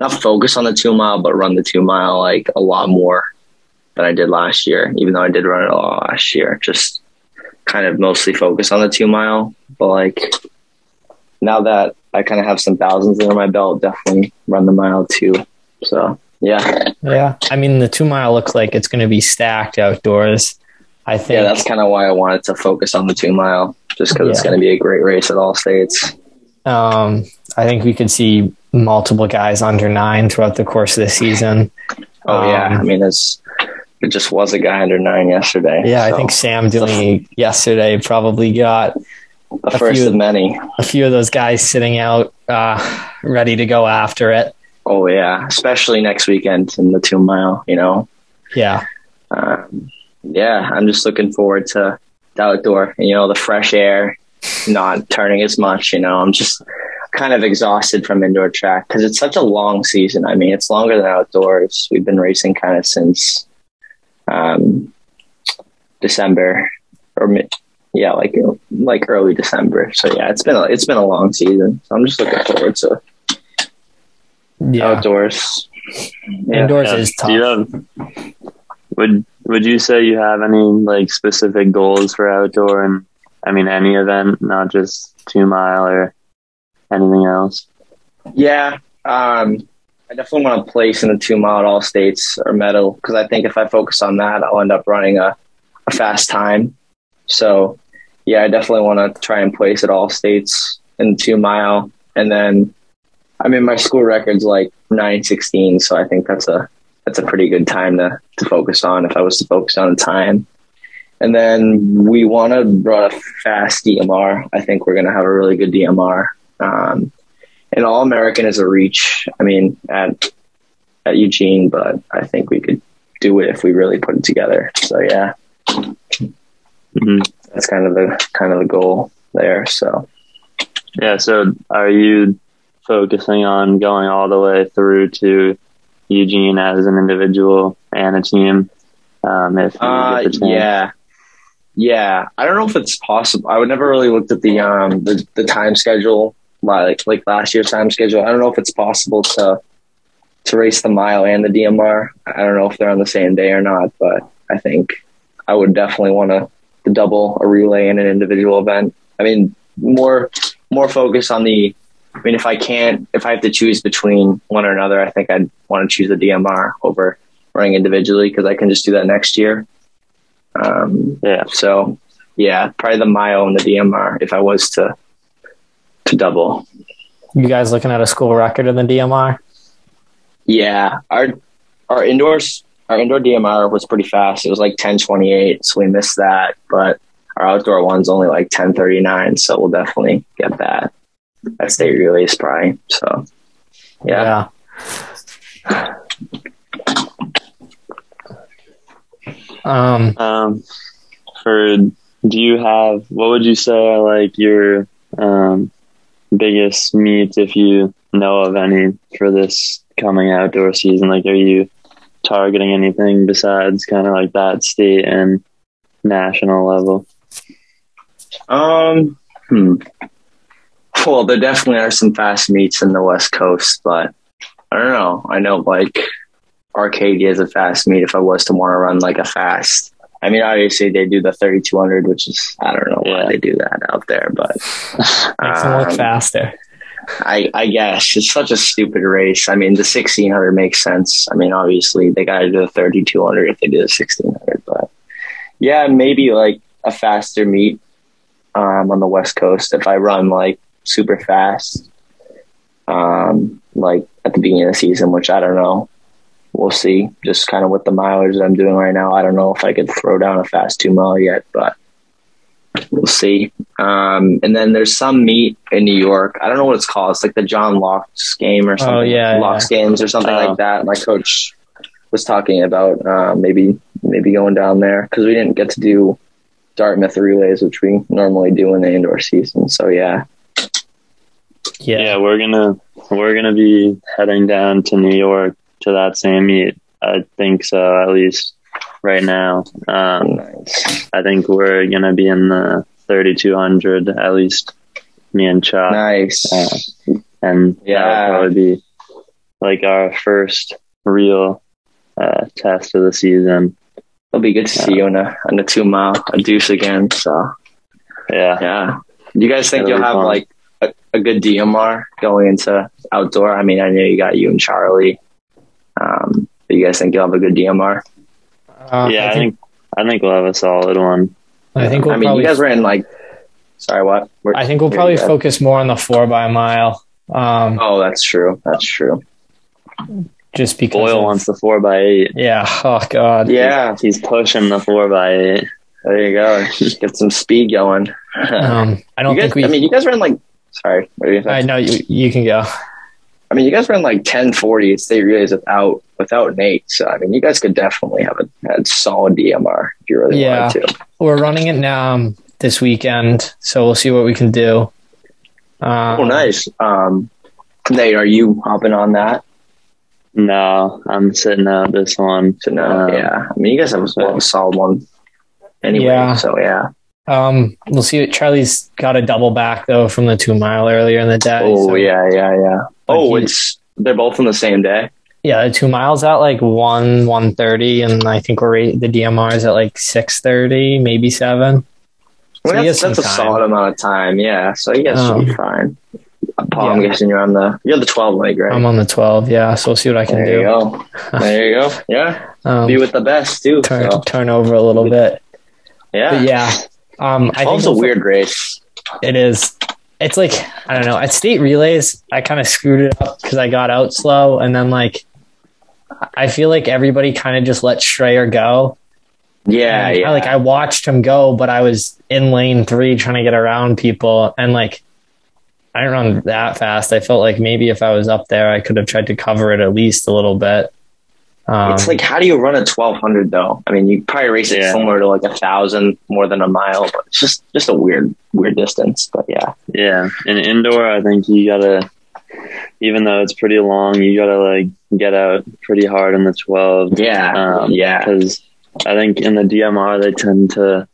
[SPEAKER 3] not focus on the two mile, but run the two mile like a lot more than I did last year. Even though I did run it a lot last year, just kind of mostly focus on the two mile. But like now that I kind of have some thousands under my belt, definitely run the mile too. So yeah,
[SPEAKER 1] Yeah. I mean, the two mile looks like it's going to be stacked outdoors. I think.
[SPEAKER 3] yeah, that's kind of why I wanted to focus on the two mile, just because it's going to be a great race at all states.
[SPEAKER 1] Um, I think we could see multiple guys under nine throughout the course of the season.
[SPEAKER 3] Oh yeah,
[SPEAKER 1] Um,
[SPEAKER 3] I mean it's it just was a guy under nine yesterday.
[SPEAKER 1] Yeah, I think Sam Dooley yesterday probably got
[SPEAKER 3] the
[SPEAKER 1] a
[SPEAKER 3] first
[SPEAKER 1] few-
[SPEAKER 3] of many.
[SPEAKER 1] a few of those guys sitting out, uh, ready to go after it.
[SPEAKER 3] Oh yeah, especially next weekend in the two mile. You know,
[SPEAKER 1] Yeah,
[SPEAKER 3] um, yeah, I'm just looking forward to the outdoor. You know, the fresh air, not turning as much. You know, I'm just kind of exhausted from indoor track because it's such a long season. I mean, it's longer than outdoors. We've been racing kind of since um, December or mid, yeah, like like early December. So yeah, it's been a, it's been a long season. So I'm just looking forward to
[SPEAKER 1] yeah.
[SPEAKER 3] outdoors. Yeah.
[SPEAKER 1] Indoors
[SPEAKER 2] Yeah.
[SPEAKER 1] is tough.
[SPEAKER 2] Do you have, would would you say you have any like specific goals for outdoor and I mean any event, not just two mile or anything else?
[SPEAKER 3] Yeah, um, I definitely want to place in the two mile at all states or medal because I think if I focus on that, I'll end up running a, a fast time. So, yeah, I definitely want to try and place at all states in the two mile, and then I mean my school record's like nine sixteen, so I think that's a that's a pretty good time to to focus on if I was to focus on the time. And then we want to run a fast DMR. I think we're going to have a really good DMR. Um, and All American is a reach. I mean, at at Eugene, but I think we could do it if we really put it together. So yeah,
[SPEAKER 2] hmm
[SPEAKER 3] that's kind of the kind of the goal there. So
[SPEAKER 2] Yeah. So are you focusing on going all the way through to Eugene as an individual and a team? Um, if
[SPEAKER 3] uh, yeah, yeah. I don't know if it's possible. I would never really looked at the um the, the time schedule like like last year's time schedule. I don't know if it's possible to to race the mile and the DMR. I don't know if they're on the same day or not, but I think I would definitely want to double a relay and an individual event. I mean, more more focus on the. I mean, if I can't, if I have to choose between one or another, I think I'd want to choose the DMR over running individually because I can just do that next year. Um,
[SPEAKER 2] Yeah.
[SPEAKER 3] So, yeah, probably the mile and the DMR if I was to to double.
[SPEAKER 1] You guys looking at a school record in the DMR?
[SPEAKER 3] Yeah, our our indoors our indoor DMR was pretty fast. It was like ten twenty eight, so we missed that. But our outdoor one's only like ten thirty nine, so we'll definitely get that. That state release probably. So yeah.
[SPEAKER 1] Um,
[SPEAKER 2] Um, for do you have what would you say are like your um, biggest meets if you know of any for this coming outdoor season? Like, are you targeting anything besides kind of like that state and national level?
[SPEAKER 3] Um. Hmm. Well, there definitely are some fast meets in the West Coast, but I don't know. I know like Arcadia is a fast meet. If I was to want to run like a fast, I mean, obviously they do the 3200, which is I don't know
[SPEAKER 2] Yeah.
[SPEAKER 3] why they do that out there, but
[SPEAKER 1] makes them look
[SPEAKER 3] um,
[SPEAKER 1] faster.
[SPEAKER 3] I, I guess it's such a stupid race. I mean, the 1600 makes sense. I mean, obviously they got to do the 3200 if they do the 1600, but yeah, maybe like a faster meet um, on the West Coast if I run like super fast, um, like at the beginning of the season, which I don't know. We'll see. Just kind of with the mileage that I'm doing right now, I don't know if I could throw down a fast two mile yet, but we'll see. Um, and then there's some meet in New York. I don't know what it's called. It's like the John Loucks game or something.
[SPEAKER 1] Oh, yeah,
[SPEAKER 3] Loucks games or something
[SPEAKER 2] Oh.
[SPEAKER 3] like that. My coach was talking about uh, maybe maybe going down there because we didn't get to do Dartmouth relays, which we normally do in the indoor season. So yeah,
[SPEAKER 1] Yeah.
[SPEAKER 2] Yeah, we're gonna we're gonna be heading down to New York to that same meet. I think so, at least. right now. Um,
[SPEAKER 3] Nice.
[SPEAKER 2] I think we're gonna be in the 3200 at least. Me and Chuck,
[SPEAKER 3] Nice.
[SPEAKER 2] Uh, and
[SPEAKER 3] Yeah.
[SPEAKER 2] that'll probably be like our first real uh, test of the season.
[SPEAKER 3] It'll be good to see you on a on a two mile a deuce again. So
[SPEAKER 2] Yeah,
[SPEAKER 3] yeah. Do you guys think
[SPEAKER 2] That'll
[SPEAKER 3] you'll have
[SPEAKER 2] fun.
[SPEAKER 3] like a, a good DMR going into outdoor? I mean, I know you got you and Charlie. Um, do you guys think you'll have a good DMR?
[SPEAKER 1] Uh,
[SPEAKER 2] yeah. I think I think we'll have a solid one.
[SPEAKER 1] I think we'll
[SPEAKER 3] I mean,
[SPEAKER 1] probably
[SPEAKER 3] you guys ran like. Sorry, what? Where-
[SPEAKER 1] I think we'll probably focus more on the four by mile. Um,
[SPEAKER 3] Oh, that's true. That's true.
[SPEAKER 1] just because
[SPEAKER 2] Boyle
[SPEAKER 1] of-
[SPEAKER 2] wants the four by eight.
[SPEAKER 1] Yeah. Oh God.
[SPEAKER 3] Yeah,
[SPEAKER 2] He's pushing the four by eight.
[SPEAKER 3] there you go. Get some speed going.
[SPEAKER 1] Um, I don't
[SPEAKER 3] you guys,
[SPEAKER 1] think we.
[SPEAKER 3] I mean, you guys ran like. Sorry, what are you
[SPEAKER 1] I know you. You can go.
[SPEAKER 3] I mean, you guys ran like ten forty at state relays without without Nate. So I mean, you guys could definitely have a, had solid DMR if you really
[SPEAKER 1] Yeah.
[SPEAKER 3] wanted to.
[SPEAKER 1] We're running it now um, this weekend, so we'll see what we can do. Um,
[SPEAKER 3] Oh, nice. Um, Nate, are you hopping on that?
[SPEAKER 2] No, I'm sitting out this one.
[SPEAKER 3] So no,
[SPEAKER 2] Um,
[SPEAKER 3] yeah. I mean, you guys have a solid one anyway.
[SPEAKER 1] Yeah.
[SPEAKER 3] So yeah.
[SPEAKER 1] Um, we'll see. Charlie's got a double back though from the two mile earlier in the day.
[SPEAKER 3] Oh
[SPEAKER 1] so-
[SPEAKER 3] yeah, yeah, yeah.
[SPEAKER 1] But
[SPEAKER 3] Oh,
[SPEAKER 1] he-
[SPEAKER 3] it's they're both on the same day.
[SPEAKER 1] yeah. The two miles at like one one thirty, and I think we're rate- the DMR is at like six thirty, maybe seven.
[SPEAKER 3] I
[SPEAKER 1] So
[SPEAKER 3] that's that's a
[SPEAKER 1] time.
[SPEAKER 3] solid amount of time. Yeah. So you be
[SPEAKER 1] Um,
[SPEAKER 3] fine. Paul, I'm guessing you're on the you're the twelve leg, right?
[SPEAKER 1] I'm on the twelve. Yeah, so we'll see what I can
[SPEAKER 3] there you
[SPEAKER 1] do.
[SPEAKER 3] go. There you go. Yeah.
[SPEAKER 1] Um,
[SPEAKER 3] Be with the best too.
[SPEAKER 1] turn
[SPEAKER 3] So,
[SPEAKER 1] turn over a little bit.
[SPEAKER 3] yeah.
[SPEAKER 1] But yeah. Um, I think
[SPEAKER 3] a weird race.
[SPEAKER 1] It is. It's like I don't know. At state relays, I kind of screwed it up because I got out slow, and then like I feel like everybody kind of just let Strayer go.
[SPEAKER 3] Yeah,
[SPEAKER 1] And I-
[SPEAKER 3] yeah.
[SPEAKER 1] like I watched him go, but I was in lane three trying to get around people, and like I didn't run that fast. I felt like maybe if I was up there, I could have tried to cover it at least a little bit. Um,
[SPEAKER 3] it's like how do you run a twelve hundred though? I mean, you probably race it
[SPEAKER 2] Yeah.
[SPEAKER 3] similar to like a thousand more than a mile, but it's just just a weird weird distance. But yeah,
[SPEAKER 2] Yeah, in indoor, I think you gotta, even though it's pretty long, you gotta like get out pretty hard in the twelve.
[SPEAKER 3] yeah,
[SPEAKER 2] Um,
[SPEAKER 3] yeah,
[SPEAKER 2] because I think in the DMR they tend to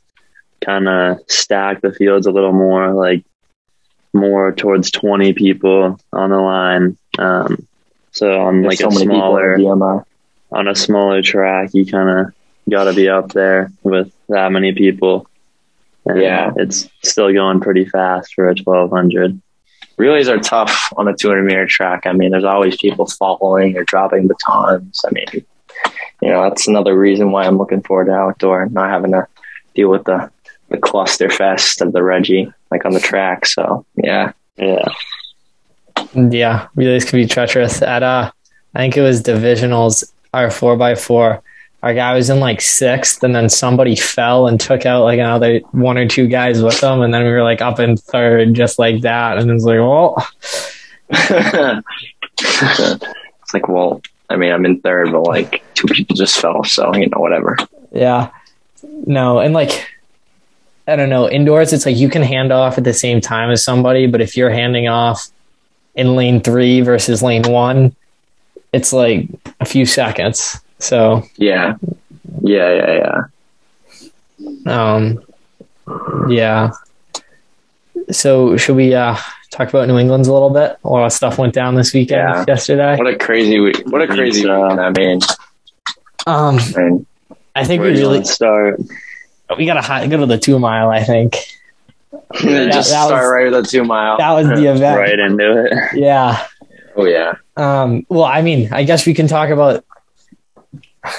[SPEAKER 2] kind of stack the fields a little more, like more towards twenty people on the line. Um, so on
[SPEAKER 3] There's
[SPEAKER 2] like
[SPEAKER 3] so
[SPEAKER 2] a
[SPEAKER 3] many
[SPEAKER 2] smaller
[SPEAKER 3] people in DMR.
[SPEAKER 2] On a smaller track, you kind of got to be up there with that many people. And
[SPEAKER 3] Yeah.
[SPEAKER 2] it's still going pretty fast for a twelve hundred.
[SPEAKER 3] Relays are tough on a 200 meter track. I mean, there's always people falling or dropping batons. I mean, you know, that's another reason why I'm looking forward to outdoor and not having to deal with the, the cluster fest of the Reggie, like on the track. So, yeah.
[SPEAKER 2] Yeah.
[SPEAKER 1] Yeah, relays can be treacherous. At uh, I think it was divisionals, our four by four. Our guy was in like sixth, and then somebody fell and took out like another one or two guys with them, and then we were like up in third, just like that. And it was like, well,
[SPEAKER 3] it's like, well, I mean, I'm in third, but like two people just fell. So, you know, whatever.
[SPEAKER 1] yeah, no, and like, I don't know. Indoors, it's like you can hand off at the same time as somebody, but if you're handing off in lane three versus lane one, it's like a few seconds. So
[SPEAKER 3] Yeah. Yeah. Yeah. Yeah.
[SPEAKER 1] Um, yeah. So should we uh, talk about New England's a little bit? A lot of stuff went down this weekend,
[SPEAKER 3] Yeah.
[SPEAKER 1] yesterday.
[SPEAKER 3] What a crazy week. What a crazy
[SPEAKER 2] So-
[SPEAKER 3] weekend. I mean,
[SPEAKER 1] Um,
[SPEAKER 3] I mean,
[SPEAKER 1] I think we really
[SPEAKER 2] start?
[SPEAKER 1] we got to go to the two mile. I think
[SPEAKER 3] just
[SPEAKER 1] that
[SPEAKER 3] start
[SPEAKER 1] was-
[SPEAKER 3] right with the two mile.
[SPEAKER 1] that was the event.
[SPEAKER 2] Right into it.
[SPEAKER 1] Yeah.
[SPEAKER 3] Oh, yeah.
[SPEAKER 1] Um, well, I mean, I guess we can talk about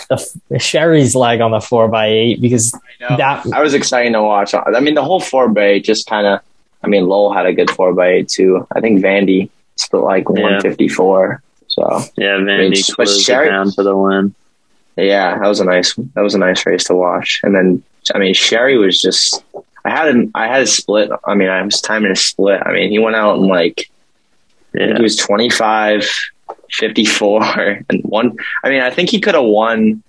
[SPEAKER 1] the, the Sherry's leg on the four by eight because that
[SPEAKER 3] I was excited to watch. I mean, the whole four by eight just kind of. I mean, Lowell had a good four by eight too. I think Vandy split like
[SPEAKER 2] Yeah.
[SPEAKER 3] one fifty four. So
[SPEAKER 2] Yeah,
[SPEAKER 3] mean,
[SPEAKER 2] Vandy
[SPEAKER 3] but
[SPEAKER 2] closed
[SPEAKER 3] Sherry-
[SPEAKER 2] it down for the win.
[SPEAKER 3] yeah, that was a nice. That was a nice race to watch. And then I mean, Sherry was just. I had him. I had a split. I mean, I was timing a split. I mean, he went out and like I think
[SPEAKER 2] Yeah,
[SPEAKER 3] he was 25, 54, and one. I mean, I think he could have won.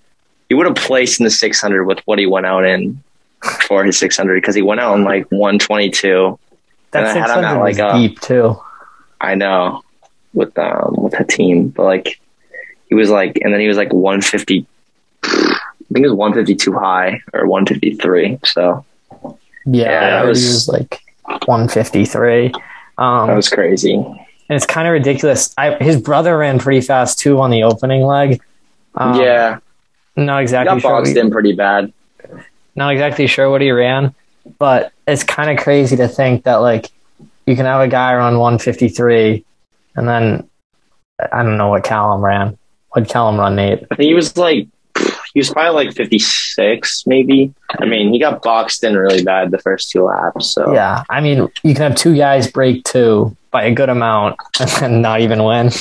[SPEAKER 3] He would have placed in the 600 with what he went out in for his 600 because he went out in like 122.
[SPEAKER 1] that
[SPEAKER 3] And I
[SPEAKER 1] six
[SPEAKER 3] had him at,
[SPEAKER 1] was
[SPEAKER 3] like, uh,
[SPEAKER 1] deep too.
[SPEAKER 3] I know with um with the team, but like he was like, and then he was like 150, I think it was 152 high or 153. So
[SPEAKER 1] Yeah,
[SPEAKER 3] Yeah, was-
[SPEAKER 1] he was like 153. Um,
[SPEAKER 3] that was crazy.
[SPEAKER 1] And it's kind of ridiculous. I, his brother ran pretty fast too on the opening leg. Um,
[SPEAKER 3] yeah,
[SPEAKER 1] not
[SPEAKER 3] he
[SPEAKER 1] exactly
[SPEAKER 3] got boxed
[SPEAKER 1] what
[SPEAKER 3] in pretty bad.
[SPEAKER 1] not exactly sure what he ran, but it's kind of crazy to think that like you can have a guy run 153, and then I don't know what Callum ran. What Callum run, Nate?
[SPEAKER 3] I think he was like he was probably like 56 maybe. I mean, he got boxed in really bad the first two laps. So
[SPEAKER 1] Yeah, I mean you can have two guys break two by a good amount and not even win.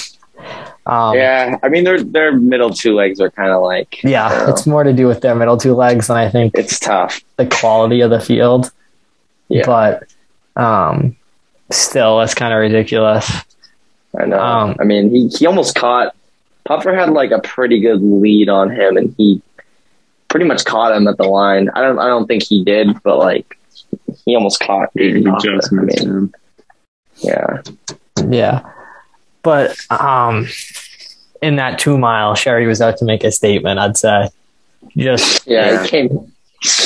[SPEAKER 1] Um,
[SPEAKER 3] yeah. I mean, their their middle two legs are kind of like
[SPEAKER 1] Yeah,
[SPEAKER 3] know.
[SPEAKER 1] it's more to do with their middle two legs than I think
[SPEAKER 3] it's tough.
[SPEAKER 1] the quality of the field.
[SPEAKER 3] Yeah.
[SPEAKER 1] But um, still, that's kind of ridiculous.
[SPEAKER 3] I know.
[SPEAKER 1] Um,
[SPEAKER 3] I mean, he, he almost caught. Puffer had like a pretty good lead on him, and he pretty much caught him at the line. I don't. I don't think he did, but like he almost caught.
[SPEAKER 2] Yeah, he
[SPEAKER 3] Puffer.
[SPEAKER 2] just
[SPEAKER 3] I mean,
[SPEAKER 2] him.
[SPEAKER 3] yeah,
[SPEAKER 1] Yeah. But um, in that two mile, Sherry was out to make a statement, I'd say. Just,
[SPEAKER 3] yeah.
[SPEAKER 2] Yeah.
[SPEAKER 3] He came.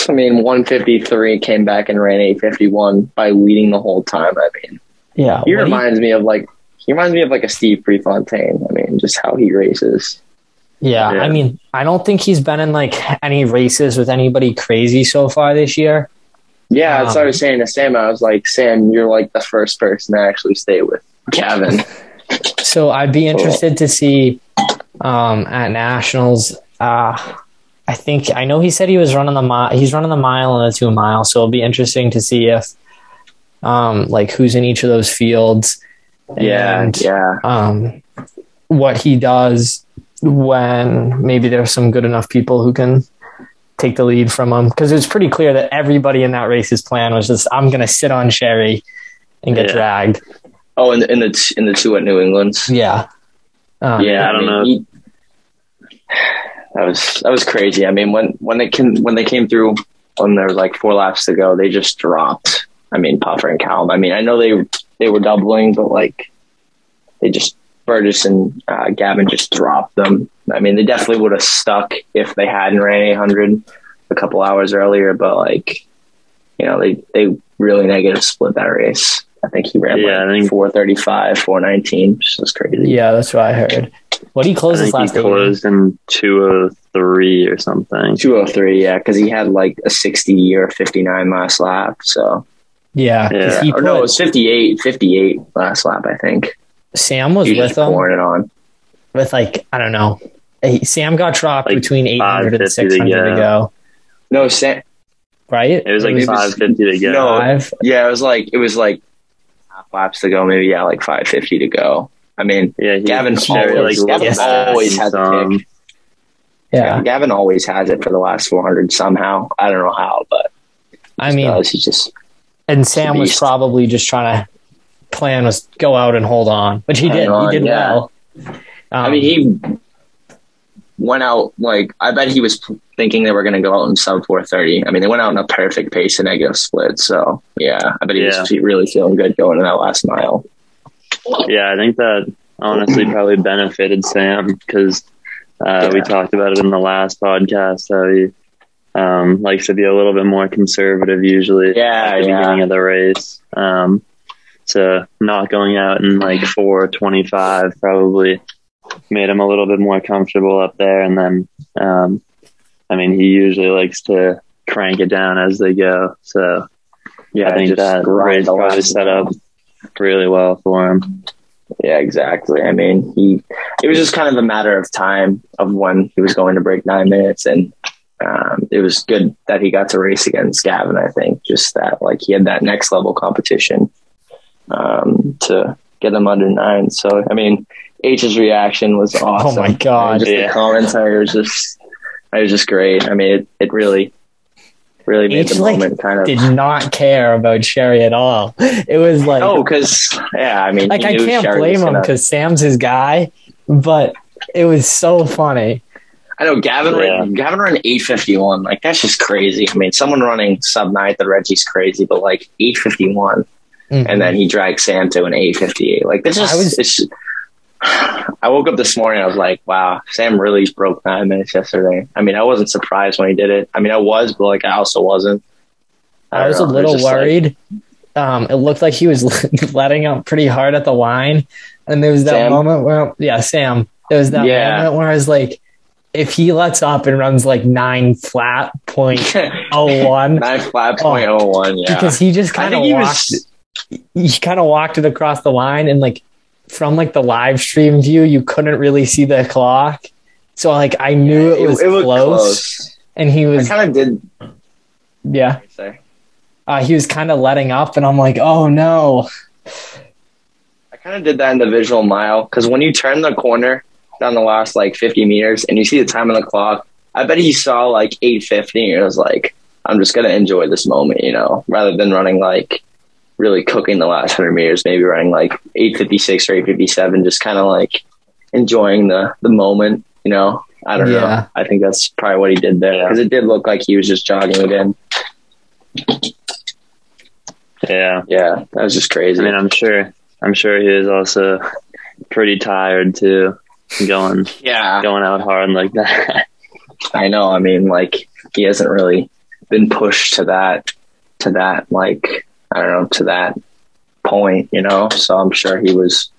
[SPEAKER 3] I mean, one fifty three came back and ran eight fifty one by leading the whole time. I mean,
[SPEAKER 1] yeah.
[SPEAKER 3] he
[SPEAKER 1] what do you-
[SPEAKER 3] reminds me of like he reminds me of like a Steve Prefontaine. I mean, just how he races.
[SPEAKER 1] yeah,
[SPEAKER 2] Yeah.
[SPEAKER 1] I mean, I don't think he's been in like any races with anybody crazy so far this year.
[SPEAKER 3] Yeah, that's what I
[SPEAKER 1] Um,
[SPEAKER 3] was saying to Sam. I was like, Sam, you're like the first person to actually stay with Gavin.
[SPEAKER 1] So I'd be interested to see um, at nationals. Uh, I think I know he said he was running the mile. He's running the mile and the two mile. So it'll be interesting to see if um, like who's in each of those fields.
[SPEAKER 3] Yeah,
[SPEAKER 1] and,
[SPEAKER 3] yeah.
[SPEAKER 1] Um, what he does when maybe there's some good enough people who can take the lead from him because it was pretty clear that everybody in that race's plan was just I'm going to sit on Sherry and get
[SPEAKER 2] Yeah.
[SPEAKER 1] dragged.
[SPEAKER 3] Oh, in the in the t- in the two at New England.
[SPEAKER 1] Yeah. Um,
[SPEAKER 3] Yeah,
[SPEAKER 2] I don't
[SPEAKER 3] mean,
[SPEAKER 2] know.
[SPEAKER 3] he- that was that was crazy. I mean, when when they came when they came through when there was like four laps to go, they just dropped. I mean, Puffer and Calum. I mean, I know they they were doubling, but like they just Burgess and uh, Gavin just dropped them. I mean, they definitely would have stuck if they hadn't ran 800 a couple hours earlier, but like you know, they they really negative split that race. I think he ran
[SPEAKER 2] Yeah, I
[SPEAKER 3] like
[SPEAKER 2] think-
[SPEAKER 3] 435, 419, which was crazy.
[SPEAKER 1] Yeah, that's what I heard. What did he
[SPEAKER 2] I
[SPEAKER 1] close his
[SPEAKER 2] think he
[SPEAKER 1] last eight?
[SPEAKER 2] closed in 203 or something.
[SPEAKER 3] 203, yeah, because he had like a 60 or 59 last lap. So,
[SPEAKER 1] Yeah, 'cause
[SPEAKER 2] Yeah.
[SPEAKER 1] he
[SPEAKER 3] or no, it was 58, 58 last lap, I think.
[SPEAKER 1] Sam was
[SPEAKER 3] He
[SPEAKER 1] with
[SPEAKER 3] just
[SPEAKER 1] him
[SPEAKER 3] pouring it on.
[SPEAKER 1] with like I don't know. Sam got dropped
[SPEAKER 2] Like
[SPEAKER 1] between 800 and
[SPEAKER 2] 550 to
[SPEAKER 1] 600 to
[SPEAKER 2] go.
[SPEAKER 1] go,
[SPEAKER 3] No, Sam,
[SPEAKER 1] right?
[SPEAKER 2] It was like
[SPEAKER 3] It was-
[SPEAKER 2] 550 to go.
[SPEAKER 3] No.
[SPEAKER 1] five.
[SPEAKER 3] yeah, it was like, it was like half laps to go, maybe, yeah, like 550 to go. I mean,
[SPEAKER 2] Yeah, he,
[SPEAKER 3] Gavin
[SPEAKER 2] Sherry,
[SPEAKER 3] always-
[SPEAKER 2] like,
[SPEAKER 3] Gavin
[SPEAKER 2] looked
[SPEAKER 3] always
[SPEAKER 2] back
[SPEAKER 3] had the
[SPEAKER 2] and
[SPEAKER 3] pick.
[SPEAKER 1] Yeah,
[SPEAKER 3] Gavin always has it for the last 400 somehow. I don't know how, but
[SPEAKER 1] I mean,
[SPEAKER 3] does. he just,
[SPEAKER 1] and Sam was probably just trying to plan was go out and hold on, which he did.
[SPEAKER 3] on,
[SPEAKER 1] he did
[SPEAKER 3] yeah.
[SPEAKER 1] well.
[SPEAKER 3] I
[SPEAKER 1] Um,
[SPEAKER 3] mean, he went out like I bet he was thinking they were going to go out in sub 430. I mean, they went out in a perfect pace and negative split. So yeah, I bet he was really feeling good going in that last mile.
[SPEAKER 2] Yeah, I think that honestly probably benefited Sam because uh, we talked about it in the last podcast how he um, likes to be a little bit more conservative usually
[SPEAKER 3] Yeah,
[SPEAKER 2] at the
[SPEAKER 3] yeah.
[SPEAKER 2] beginning of the race. Um, so not going out in like 425 probably made him a little bit more comfortable up there. And then, um, I mean, he usually likes to crank it down as they go. So
[SPEAKER 3] Yeah,
[SPEAKER 2] I think that race probably set up really well for him.
[SPEAKER 3] Yeah, exactly. I mean, he it was just kind of a matter of time of when he was going to break nine minutes, and um, it was good that he got to race against Gavin. I think just that like he had that next level competition um, to get him under nine. So I mean, H's reaction was awesome.
[SPEAKER 1] Oh my God.
[SPEAKER 3] Just
[SPEAKER 2] Yeah.
[SPEAKER 3] the commentary was just it was just great. I mean, it, it really really made
[SPEAKER 1] H,
[SPEAKER 3] the
[SPEAKER 1] like,
[SPEAKER 3] moment kind of.
[SPEAKER 1] did not care about Sherry at all. It was like,
[SPEAKER 3] Oh, because yeah, I mean,
[SPEAKER 1] like I can't
[SPEAKER 3] Sherry
[SPEAKER 1] blame
[SPEAKER 3] was
[SPEAKER 1] him
[SPEAKER 3] gonna-
[SPEAKER 1] because Sam's his guy, but it was so funny.
[SPEAKER 3] I know Gavin
[SPEAKER 2] Yeah.
[SPEAKER 3] ran, Gavin ran eight fifty one. Like that's just crazy. I mean, someone running sub nine at the Reggie's crazy, but like eight fifty one,
[SPEAKER 1] Mhm.
[SPEAKER 3] and then he dragged Sam to an eight fifty eight. Like this
[SPEAKER 1] I
[SPEAKER 3] is
[SPEAKER 1] was-
[SPEAKER 3] it's I woke up this morning. I was like, "Wow, Sam really broke nine minutes yesterday." I mean, I wasn't surprised when he did it. I mean, I was, but like, I also wasn't.
[SPEAKER 1] I,
[SPEAKER 3] don't
[SPEAKER 1] was
[SPEAKER 3] know.
[SPEAKER 1] a
[SPEAKER 3] It
[SPEAKER 1] little
[SPEAKER 3] like-
[SPEAKER 1] worried. um, it looked like he was letting out pretty hard at the line, and there was that
[SPEAKER 3] Sam?
[SPEAKER 1] moment where, yeah, Sam. There was that
[SPEAKER 3] Yeah.
[SPEAKER 1] moment where I was like, if he lets up and runs like nine flat point oh one,
[SPEAKER 3] nine flat point oh one. Yeah,
[SPEAKER 1] because he just kind of
[SPEAKER 3] think he
[SPEAKER 1] walked.
[SPEAKER 3] was.
[SPEAKER 1] he kind of walked it across the line and like from like the live stream view you couldn't really see the clock so like i knew it was
[SPEAKER 3] looked
[SPEAKER 1] close, and he was
[SPEAKER 3] kind of did.
[SPEAKER 1] yeah uh, he was kind of letting up and i'm like oh no
[SPEAKER 3] I kind of did that in the visual mile because when you turn the corner down the last like 50 meters and you see the time on the clock, I bet he saw like 850 and it was like, I'm just going to enjoy this moment, you know, rather than running like really cooking the last 100 meters, maybe running like 856 or 857, just kind of like enjoying the, the moment, you know. I don't
[SPEAKER 1] Yeah.
[SPEAKER 3] know. I think that's probably what he did there because it did look like he was just jogging again.
[SPEAKER 2] Yeah.
[SPEAKER 3] Yeah, that was just crazy.
[SPEAKER 2] I mean, I'm sure. I'm sure he was also pretty tired too, going
[SPEAKER 3] yeah,
[SPEAKER 2] going out hard like that.
[SPEAKER 3] I know. I mean, like he hasn't really been pushed to that, to that, like I don't know, to that point, you know. So I'm sure he was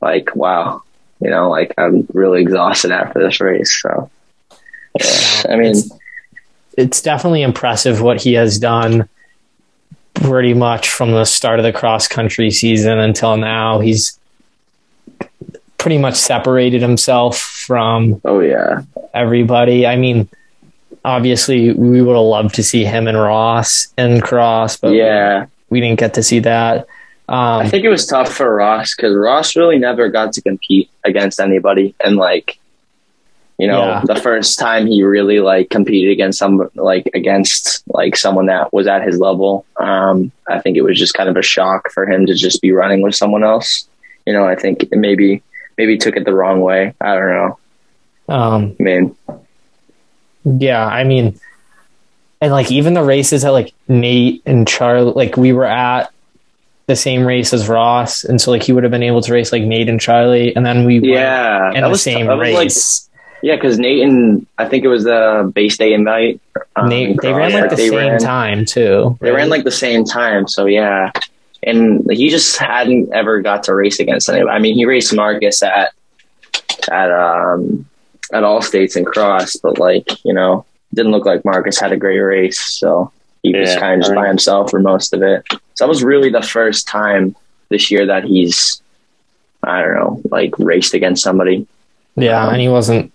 [SPEAKER 3] like, wow, you know, like I'm really exhausted after this race. So, yeah, I mean,
[SPEAKER 1] It's- it's definitely impressive what he has done pretty much from the start of the cross country season until now he's pretty much separated himself from
[SPEAKER 3] oh yeah,
[SPEAKER 1] everybody. I mean, obviously, we would have loved to see him and Ross in cross, but
[SPEAKER 3] yeah.
[SPEAKER 1] we didn't get to see that. Um,
[SPEAKER 3] I think it was tough for Ross because Ross really never got to compete against anybody, and like, you know,
[SPEAKER 1] Yeah.
[SPEAKER 3] the first time he really like competed against some like against like someone that was at his level, um, I think it was just kind of a shock for him to just be running with someone else. You know, I think maybe maybe took it the wrong way. I don't know.
[SPEAKER 1] um,
[SPEAKER 3] I mean,
[SPEAKER 1] yeah, I mean, and like even the races that like Nate and Charlie, like we were at the same race as Ross, and so like he would have been able to race like Nate and Charlie, and then we
[SPEAKER 3] yeah,
[SPEAKER 1] in
[SPEAKER 3] that
[SPEAKER 1] the
[SPEAKER 3] was
[SPEAKER 1] same
[SPEAKER 3] that was, like,
[SPEAKER 1] race.
[SPEAKER 3] yeah, because Nate and I think it was the base day invite. um,
[SPEAKER 1] Nate, they ran like the same
[SPEAKER 3] ran-
[SPEAKER 1] time too.
[SPEAKER 3] They ran like the same time, so yeah. And he just hadn't ever got to race against anybody. I mean, he raced Marcus at at um at all states and cross, but like you know, didn't look like Marcus had a great race, so he was kind of just
[SPEAKER 2] I
[SPEAKER 3] by himself for most of it. So that was really the first time this year that he's I don't know, like raced against somebody.
[SPEAKER 1] yeah,
[SPEAKER 3] um,
[SPEAKER 1] and he wasn't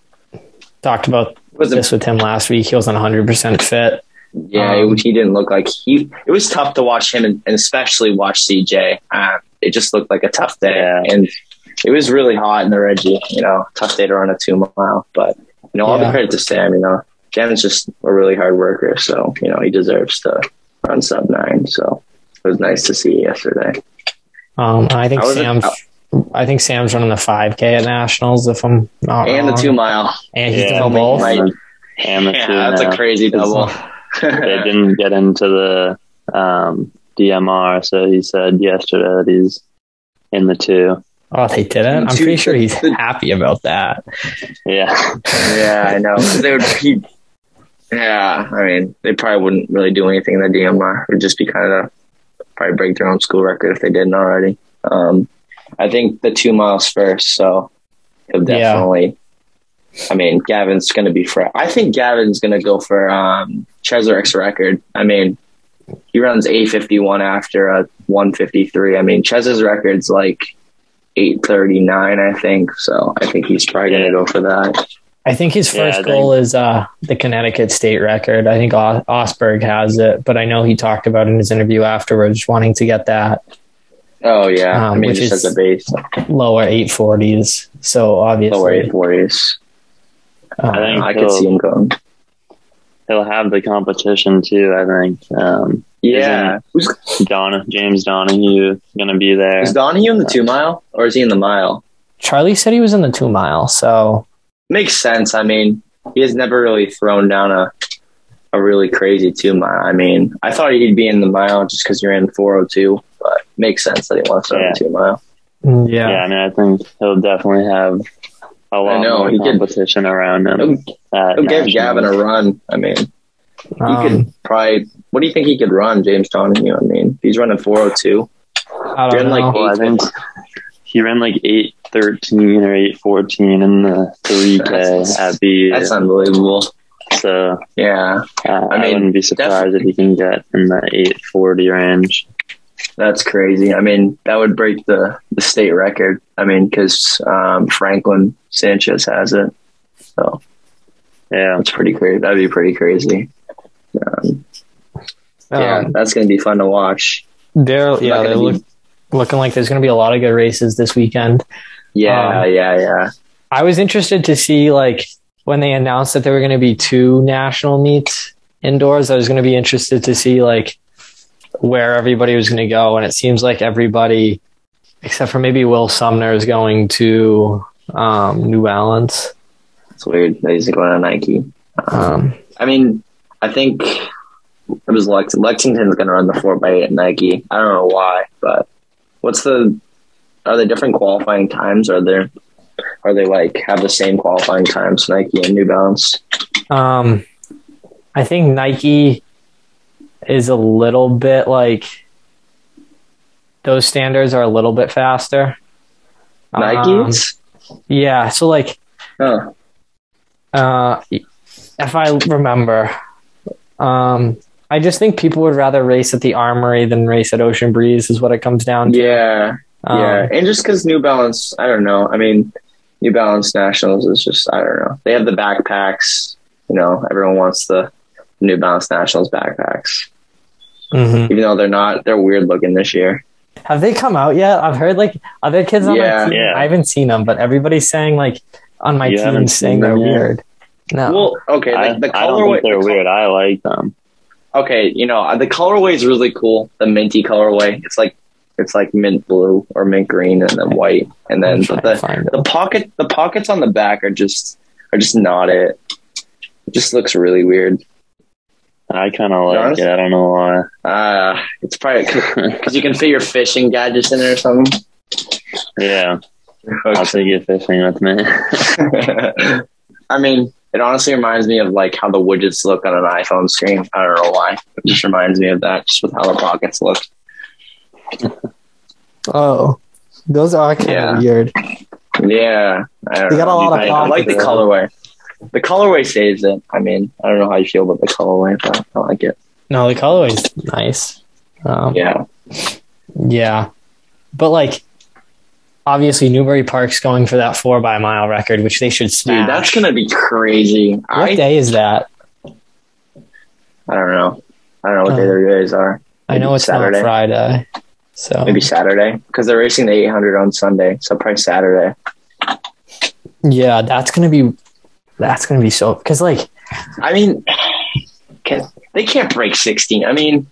[SPEAKER 1] talked about
[SPEAKER 3] was a
[SPEAKER 1] this with him last week. He wasn't 100 percent fit.
[SPEAKER 3] Yeah,
[SPEAKER 1] Um,
[SPEAKER 3] he didn't look like he. It was tough to watch him, and, and especially watch CJ. Uh, it just looked like a tough day,
[SPEAKER 2] Yeah.
[SPEAKER 3] and it was really hot in the Reggie. You know, tough day to run a two mile. But you know, all
[SPEAKER 1] Yeah.
[SPEAKER 3] the credit to Sam. You know, Sam's just a really hard worker, so you know he deserves to run sub nine. So it was nice to see yesterday.
[SPEAKER 1] Um, I think
[SPEAKER 3] I was-
[SPEAKER 1] Sam's. I think Sam's running the 5K at nationals. If I'm not
[SPEAKER 3] And the two mile.
[SPEAKER 1] and he's
[SPEAKER 2] Yeah,
[SPEAKER 1] doing both.
[SPEAKER 3] Right.
[SPEAKER 2] And the
[SPEAKER 3] Yeah,
[SPEAKER 2] two
[SPEAKER 3] that's
[SPEAKER 2] now.
[SPEAKER 3] a crazy double.
[SPEAKER 2] They didn't get into the um, DMR, so he said yesterday that he's in the two.
[SPEAKER 1] Oh, they didn't. I'm pretty sure he's happy about that.
[SPEAKER 2] Yeah,
[SPEAKER 3] yeah, I know. They would keep. Yeah, I mean, they probably wouldn't really do anything in the DMR. It would just be kind of probably break their own school record if they didn't already. Um, I think the two miles first, so he'll
[SPEAKER 1] Yeah.
[SPEAKER 3] definitely. I mean, Gavin's going to be fresh. I think Gavin's going to go for um, Cheserek's record. I mean, he runs 851 after a 153. I mean, Chez's record's like 839, I think. So I think he's probably going to go for that.
[SPEAKER 1] I think his
[SPEAKER 2] Yeah,
[SPEAKER 1] first
[SPEAKER 2] think-
[SPEAKER 1] goal is uh, the Connecticut state record. I think Os- Osberg has it, but I know he talked about in his interview afterwards wanting to get that
[SPEAKER 3] Oh yeah,
[SPEAKER 1] Um,
[SPEAKER 3] I mean
[SPEAKER 1] which
[SPEAKER 3] just
[SPEAKER 1] is-
[SPEAKER 3] as a base,
[SPEAKER 1] lower 840s. So obviously
[SPEAKER 3] lower
[SPEAKER 1] obviously,
[SPEAKER 3] eight forties.
[SPEAKER 1] Uh,
[SPEAKER 2] I think
[SPEAKER 3] I could see him going.
[SPEAKER 2] he'll have the competition too. I think um,
[SPEAKER 3] Yeah, who's
[SPEAKER 2] Don James Donahue going to be there.
[SPEAKER 3] is Donahue in the two mile or is he in the mile?
[SPEAKER 1] Charlie said he was in the two mile. So
[SPEAKER 3] Makes sense. I mean, he has never really thrown down a a really crazy two mile. I mean, I thought he'd be in the mile just because you're in four hundred two, but makes sense that he wants to run
[SPEAKER 2] Yeah.
[SPEAKER 3] the two mile.
[SPEAKER 1] Yeah.
[SPEAKER 2] Yeah, I mean, I think he'll definitely have a lot
[SPEAKER 3] know,
[SPEAKER 2] more
[SPEAKER 3] he could-
[SPEAKER 2] competition around him.
[SPEAKER 3] He'll, he'll give. Gavin a run. I mean, he
[SPEAKER 1] Um,
[SPEAKER 3] could probably. What do you think he could run, James Donahue? I mean, he's running 402.
[SPEAKER 1] I don't
[SPEAKER 3] You're like,
[SPEAKER 1] know.
[SPEAKER 2] Well, I think he ran like eight thirteen or eight fourteen in the three K
[SPEAKER 3] That's-
[SPEAKER 2] at the.
[SPEAKER 3] That's unbelievable.
[SPEAKER 2] So
[SPEAKER 3] Yeah,
[SPEAKER 2] uh, I,
[SPEAKER 3] I
[SPEAKER 2] wouldn't be surprised if he can get in the eight forty range.
[SPEAKER 3] That's crazy. I mean, that would break the, the state record. I mean, because um, Franklin Sanchez has it. So
[SPEAKER 2] Yeah,
[SPEAKER 3] that's pretty crazy. That'd be pretty crazy. Um, yeah,
[SPEAKER 1] Um,
[SPEAKER 3] that's going to be fun to watch.
[SPEAKER 1] they're yeah, they're
[SPEAKER 3] be-
[SPEAKER 1] looking like there's going to be a lot of good races this weekend.
[SPEAKER 3] Yeah,
[SPEAKER 1] Um,
[SPEAKER 3] yeah, yeah.
[SPEAKER 1] I was interested to see like when they announced that there were going to be two national meets indoors. I was going to be interested to see like where everybody was going to go, and it seems like everybody, except for maybe Will Sumner, is going to um, New Balance.
[SPEAKER 3] It's weird that he's going to Nike.
[SPEAKER 1] Um,
[SPEAKER 3] I mean, I think it was Lex- Lexington's going to run the four by eight at Nike. I don't know why, but what's the? Are they different qualifying times? Are there? Are they like have the same qualifying times, Nike and New Balance?
[SPEAKER 1] um, I think Nike is a little bit like those standards are a little bit faster. Um,
[SPEAKER 3] Nike's?
[SPEAKER 1] yeah. So like
[SPEAKER 3] oh,
[SPEAKER 1] Uh, if I remember, um, I just think people would rather race at the Armory than race at Ocean Breeze, is what it comes down to.
[SPEAKER 3] yeah,
[SPEAKER 1] Um,
[SPEAKER 3] yeah. And just because New Balance, I don't know. I mean, New Balance Nationals is just I don't know. They have the backpacks. You know, everyone wants the New Balance Nationals backpacks,
[SPEAKER 1] mhm.
[SPEAKER 3] even though they're not. They're weird looking this year.
[SPEAKER 1] Have they come out yet? I've heard like other kids on
[SPEAKER 3] Yeah.
[SPEAKER 1] my team.
[SPEAKER 2] Yeah.
[SPEAKER 1] I haven't seen them, but everybody's saying like on my
[SPEAKER 2] You
[SPEAKER 1] team
[SPEAKER 2] haven't
[SPEAKER 1] saying
[SPEAKER 2] seen
[SPEAKER 1] they're
[SPEAKER 2] yet?
[SPEAKER 1] weird. No.
[SPEAKER 3] Well, okay,
[SPEAKER 2] I,
[SPEAKER 3] the, the
[SPEAKER 2] I don't
[SPEAKER 3] colorway.
[SPEAKER 2] think they're
[SPEAKER 3] the col-
[SPEAKER 2] weird. I like them.
[SPEAKER 3] Okay, you know uh, the colorway is really cool. The minty colorway. It's like it's like mint blue or mint green and then white, and then
[SPEAKER 1] I'm
[SPEAKER 3] but the the pocket the pockets on the back are just are just not it. It just looks really weird.
[SPEAKER 2] I kind of like
[SPEAKER 3] honest?
[SPEAKER 2] it. I don't know why.
[SPEAKER 3] Uh it's probably because you can fit your fishing gadgets in it or something.
[SPEAKER 2] yeah, I'll take you fishing with me.
[SPEAKER 3] I mean, it honestly reminds me of like how the widgets look on an iPhone screen. I don't know why. It just reminds me of that, just with how the pockets look.
[SPEAKER 1] Oh, those are kind
[SPEAKER 3] Yeah.
[SPEAKER 1] of weird.
[SPEAKER 3] Yeah, I don't
[SPEAKER 1] They got
[SPEAKER 3] know.
[SPEAKER 1] a lot of
[SPEAKER 3] I, I like the
[SPEAKER 1] pockets.
[SPEAKER 3] colorway. The colorway saves it. I mean, I don't know how you feel about the colorway, but I like it.
[SPEAKER 1] No, the colorway's nice. Um,
[SPEAKER 3] Yeah,
[SPEAKER 1] Yeah. But like obviously Newbury Park's going for that four by mile record, which they should smash.
[SPEAKER 3] dude, that's gonna be crazy.
[SPEAKER 1] what
[SPEAKER 3] I
[SPEAKER 1] day is that?
[SPEAKER 3] I don't know. I don't know what day
[SPEAKER 1] Oh.
[SPEAKER 3] their days are.
[SPEAKER 1] I know it's
[SPEAKER 3] Saturday.
[SPEAKER 1] not Friday. So
[SPEAKER 3] Maybe Saturday because they're racing the 800 on Sunday, so probably Saturday.
[SPEAKER 1] yeah, that's gonna be that's gonna be so because like
[SPEAKER 3] I mean, can, they can't break 16. I mean,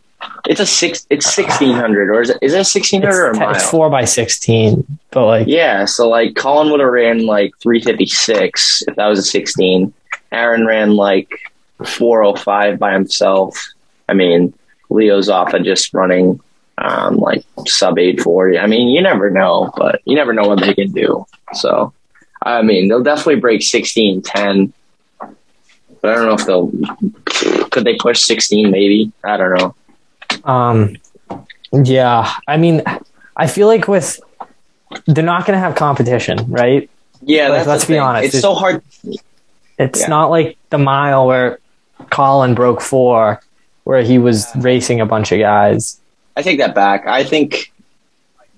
[SPEAKER 3] it's a six. It's 1600 or is it? Is it 1600 or a
[SPEAKER 1] it's,
[SPEAKER 3] mile?
[SPEAKER 1] it's four by sixteen. But like
[SPEAKER 3] Yeah, so like Colin would have ran like 356 if that was a 16. Aaron ran like 405 by himself. I mean, Leo's off of just running um, like sub 840. I mean, you never know, but you never know what they can do. So, I mean, they'll definitely break 16 10. But I don't know if they'll. Could they push 16 maybe? I don't know.
[SPEAKER 1] um yeah, I mean I feel like with they're not gonna have competition, right?
[SPEAKER 3] Yeah,
[SPEAKER 1] Like,
[SPEAKER 3] that's
[SPEAKER 1] let's be
[SPEAKER 3] thing.
[SPEAKER 1] honest,
[SPEAKER 3] It's
[SPEAKER 1] it's-
[SPEAKER 3] so hard.
[SPEAKER 1] It's
[SPEAKER 3] Yeah.
[SPEAKER 1] not like the mile where Colin broke four where he was racing a bunch of guys.
[SPEAKER 3] I take that back. I think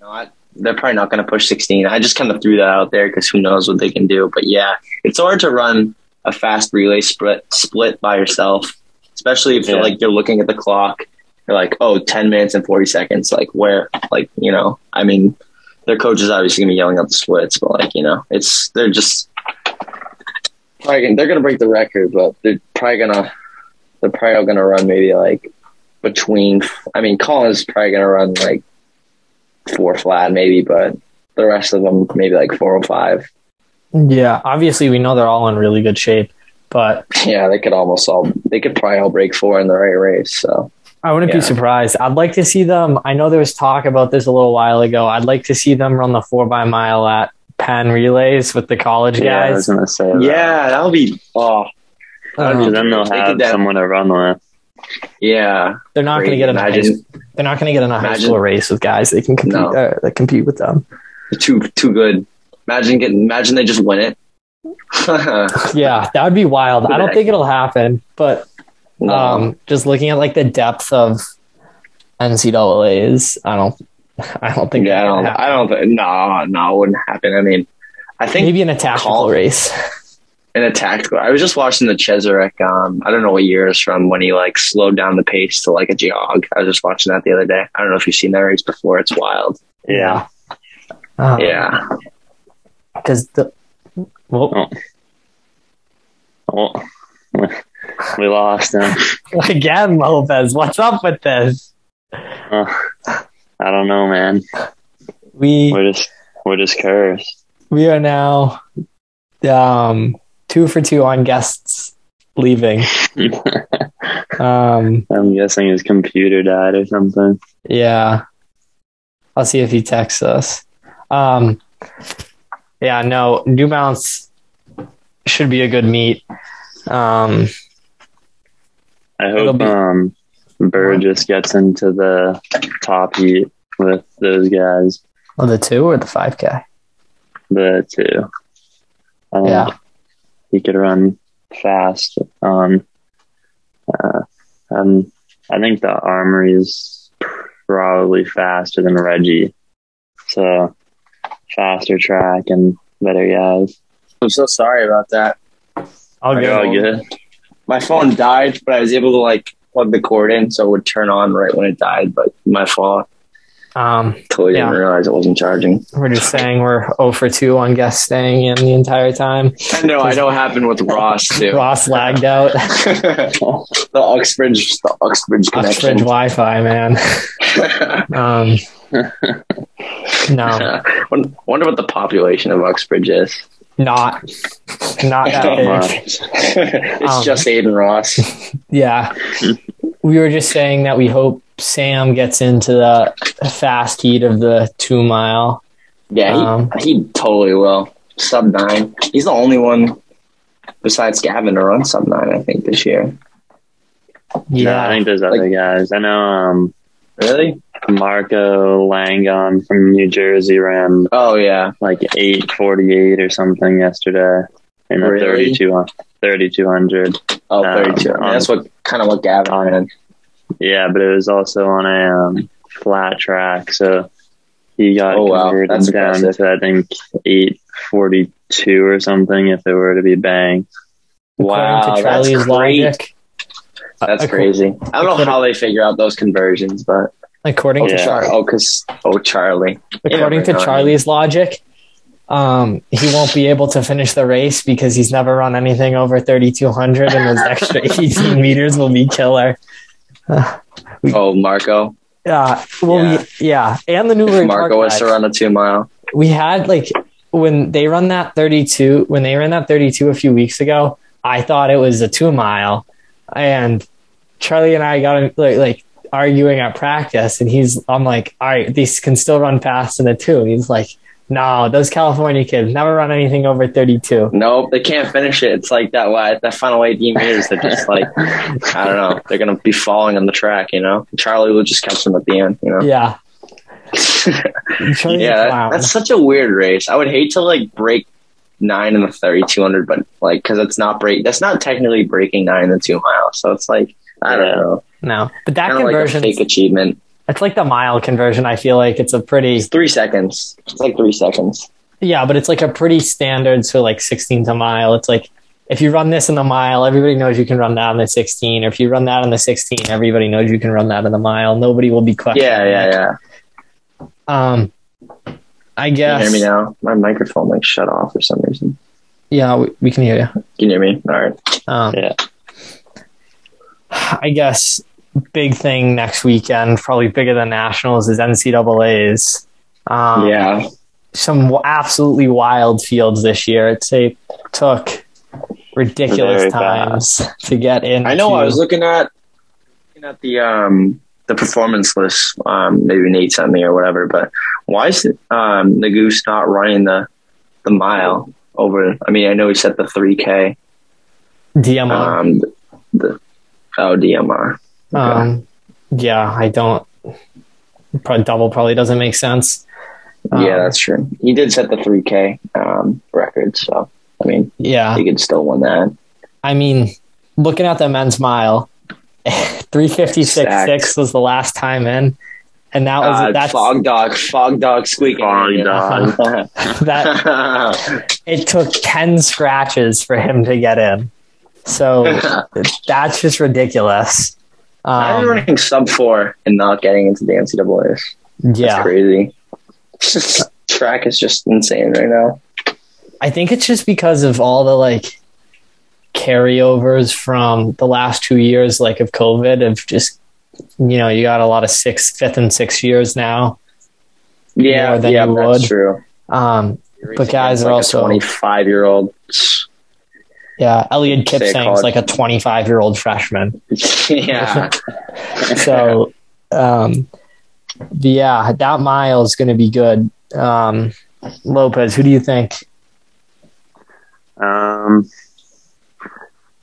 [SPEAKER 3] not. They're probably not going to push 16. I just kind of threw that out there because who knows what they can do. But yeah, it's hard to run a fast relay split split by yourself, especially if you're
[SPEAKER 2] Yeah.
[SPEAKER 3] like you're looking at the clock. You're like, oh, 10 minutes and 40 seconds. Like where? Like you know, I mean, their coach is obviously going to be yelling out the splits, but like you know, it's they're just probably gonna, they're going to break the record, but they're probably gonna they're probably going to run maybe like between. I mean, Colin's probably going to run like four flat maybe, but the rest of them maybe like four or five.
[SPEAKER 1] Yeah, obviously we know they're all in really good shape, but
[SPEAKER 3] Yeah, they could almost all. They could probably all break four in the right race. So
[SPEAKER 1] I wouldn't
[SPEAKER 3] Yeah.
[SPEAKER 1] be surprised. I'd like to see them. I know there was talk about this a little while ago. I'd like to see them run the four by mile at Penn relays with the college
[SPEAKER 2] Yeah, I was
[SPEAKER 1] guys.
[SPEAKER 2] gonna say that.
[SPEAKER 3] Yeah, that. will be. Oh,
[SPEAKER 1] Um,
[SPEAKER 2] then they'll have
[SPEAKER 3] could
[SPEAKER 2] someone to run with.
[SPEAKER 3] Yeah.
[SPEAKER 1] they're not going to get in a high, they're not going to get in a high school race with guys they can compete
[SPEAKER 3] No.
[SPEAKER 1] uh, that compete with them.
[SPEAKER 3] too too good. Imagine getting. Imagine they just win it.
[SPEAKER 1] Yeah, that would be wild. I don't think it'll happen, but
[SPEAKER 3] No.
[SPEAKER 1] um, just looking at like the depth of NCAA's, I don't, I don't think.
[SPEAKER 3] yeah, I don't. I don't think. No, no, it wouldn't happen. I mean, I think
[SPEAKER 1] Maybe in a tactical
[SPEAKER 3] call-
[SPEAKER 1] race.
[SPEAKER 3] in a tactical. I was just watching the Cheserek. Um, I don't know what year it's from when he like slowed down the pace to like a jog. I was just watching that the other day. I don't know if you've seen that race before. It's wild.
[SPEAKER 2] Yeah.
[SPEAKER 1] Um,
[SPEAKER 3] Yeah.
[SPEAKER 1] because the well,
[SPEAKER 2] Oh, we lost him.
[SPEAKER 1] again, Lopez. What's up with this?
[SPEAKER 2] Oh, I don't know, man.
[SPEAKER 1] We
[SPEAKER 2] We're just we're just cursed.
[SPEAKER 1] we are now um two for two on guests leaving. Um,
[SPEAKER 2] I'm guessing his computer died or something.
[SPEAKER 1] yeah, I'll see if he texts us. Um, yeah, no, New Balance should be a good meet. Um,
[SPEAKER 2] I hope
[SPEAKER 1] be-
[SPEAKER 2] um Burgess gets into the top heat with those guys.
[SPEAKER 1] oh, the two or the five k?
[SPEAKER 2] The two. Um,
[SPEAKER 1] Yeah.
[SPEAKER 2] He could run fast. Um, uh, and I think the Armory is probably faster than Reggie. So faster track and better guys.
[SPEAKER 3] I'm so sorry about that.
[SPEAKER 1] I'll
[SPEAKER 3] I
[SPEAKER 1] go.
[SPEAKER 2] All good.
[SPEAKER 3] My phone died, but I was able to like plug the cord in so it would turn on right when it died. But my fault.
[SPEAKER 1] Um,
[SPEAKER 3] Totally
[SPEAKER 1] Yeah.
[SPEAKER 3] didn't realize it wasn't charging.
[SPEAKER 1] we're just saying we're 0 for 2 on guests staying in the entire time.
[SPEAKER 3] I know. I know. What happened with Ross too.
[SPEAKER 1] Ross lagged out.
[SPEAKER 3] the Uxbridge, the Uxbridge
[SPEAKER 1] Oxbridge
[SPEAKER 3] connection.
[SPEAKER 1] Wi Fi, man. Um, no,
[SPEAKER 3] Wonder what the population of Uxbridge is.
[SPEAKER 1] not not that
[SPEAKER 2] Not
[SPEAKER 1] big.
[SPEAKER 2] much.
[SPEAKER 3] it's
[SPEAKER 1] Um,
[SPEAKER 3] just Aiden Ross.
[SPEAKER 1] Yeah. We were just saying that we hope Sam gets into the fast heat of the two mile.
[SPEAKER 3] Yeah, he,
[SPEAKER 1] Um,
[SPEAKER 3] he totally will. Sub nine. He's the only one besides Gavin to run sub nine. I think this year.
[SPEAKER 2] No, I think there's other guys. I know um,
[SPEAKER 3] Really?
[SPEAKER 2] Marco Langon from New Jersey ran
[SPEAKER 3] Oh yeah.
[SPEAKER 2] like 848 or something yesterday in the
[SPEAKER 3] Really?
[SPEAKER 2] 32 3200.
[SPEAKER 3] Oh,
[SPEAKER 2] Um,
[SPEAKER 3] 32. I mean, that's what kind of what Gavin
[SPEAKER 2] um,
[SPEAKER 3] ran.
[SPEAKER 2] Yeah, but it was also on a um, flat track, so he got
[SPEAKER 3] Oh, wow.
[SPEAKER 2] converted
[SPEAKER 3] That's
[SPEAKER 2] down
[SPEAKER 3] impressive.
[SPEAKER 2] to I think 842 or something if it were to be banked.
[SPEAKER 3] Wow,
[SPEAKER 1] According to
[SPEAKER 3] that's
[SPEAKER 1] Charlie's
[SPEAKER 3] great.
[SPEAKER 1] logic.
[SPEAKER 3] That's
[SPEAKER 1] Acco-
[SPEAKER 3] crazy. I don't know how they figure out those conversions, but
[SPEAKER 1] According
[SPEAKER 3] oh,
[SPEAKER 1] to
[SPEAKER 2] Yeah.
[SPEAKER 3] Char-
[SPEAKER 1] Charlie,
[SPEAKER 3] oh, cause oh, Charlie.
[SPEAKER 1] according
[SPEAKER 3] Yeah,
[SPEAKER 1] to
[SPEAKER 3] right on.
[SPEAKER 1] Charlie's logic, um, he won't be able to finish the race because he's never run anything over 3,200, and those extra 18 meters will be killer.
[SPEAKER 3] Oh, Marco.
[SPEAKER 1] Yeah, well,
[SPEAKER 3] Yeah.
[SPEAKER 1] We, yeah, and the Park
[SPEAKER 3] Marco was to run a two mile.
[SPEAKER 1] we had like when they run that 32 when they ran that 32 a few weeks ago i thought it was a two mile and charlie and i got like, like arguing at practice and he's i'm like all right these can still run fast in a two and he's like no those california kids never run anything over 32
[SPEAKER 3] Nope, they can't finish it. It's like that. Why that final 18 meters? They're just like I don't know. They're gonna be falling on the track. You know, Charlie will just catch them at the end. You know.
[SPEAKER 1] yeah
[SPEAKER 3] yeah, that- that's such a weird race. I would hate to like break nine in the 3200, but like because it's not break. That's not technically breaking nine in the two miles. So it's like I don't know.
[SPEAKER 1] no but that
[SPEAKER 3] Kind of like a
[SPEAKER 1] conversion
[SPEAKER 3] fake achievement.
[SPEAKER 1] It's like the mile conversion i feel like it's a pretty
[SPEAKER 3] It's three seconds. It's like three seconds.
[SPEAKER 1] Yeah, but it's like a pretty standard, so like 16 to mile. It's like if you run this in the mile, everybody knows you can run that in the 16. Or if you run that in the 16, everybody knows you can run that in the mile. Nobody will be questioning.
[SPEAKER 3] Yeah, yeah, yeah.
[SPEAKER 1] Um, I
[SPEAKER 3] Can you
[SPEAKER 1] guess.
[SPEAKER 3] hear me now? My microphone like shut off for some reason.
[SPEAKER 1] Yeah, we, we can hear you.
[SPEAKER 3] Can you hear me? All right.
[SPEAKER 1] Um,
[SPEAKER 2] Yeah.
[SPEAKER 1] I guess big thing next weekend, probably bigger than nationals, is NCAA's. Um,
[SPEAKER 3] yeah.
[SPEAKER 1] some absolutely wild fields this year. It say took ridiculous
[SPEAKER 2] Very
[SPEAKER 1] times to get in.
[SPEAKER 3] I know. I was looking at looking at the um the performance list, um, maybe Nate sent me or whatever, but why is um the goose not running the the mile over? I mean, I know he set the three k.
[SPEAKER 1] DMR.
[SPEAKER 3] Um, the, the oh DMR. Okay.
[SPEAKER 1] Um, yeah, I don't. Probably double probably doesn't make sense. Um,
[SPEAKER 3] yeah, that's true. He did set the three k um record, so I mean,
[SPEAKER 1] yeah.
[SPEAKER 3] he could still win that.
[SPEAKER 1] I mean, looking at the men's mile, three fifty six six was the last time in, and that was
[SPEAKER 3] Uh,
[SPEAKER 1] that's
[SPEAKER 3] fog dog, fog dog squeaking.
[SPEAKER 2] Fog dog.
[SPEAKER 1] that it took ten scratches for him to get in. So that's just ridiculous.
[SPEAKER 3] I'm
[SPEAKER 1] Um,
[SPEAKER 3] running sub four and not getting into the NCAA's. That's
[SPEAKER 1] yeah,
[SPEAKER 3] crazy. Track is just insane right now.
[SPEAKER 1] I think it's just because of all the like carryovers from the last two years, like of COVID, of just you know you got a lot of sixth, fifth, and sixth years now.
[SPEAKER 3] Yeah, yeah, that's
[SPEAKER 1] would.
[SPEAKER 3] true.
[SPEAKER 1] Um, But guys are also-
[SPEAKER 3] twenty-five year old.
[SPEAKER 1] Yeah, Elliot
[SPEAKER 3] Say
[SPEAKER 1] Kipsang's
[SPEAKER 3] college.
[SPEAKER 1] like a 25 year old freshman.
[SPEAKER 3] yeah.
[SPEAKER 1] So, um, yeah, that mile is going to be good. Um, Lopez, who do you think?
[SPEAKER 2] Um,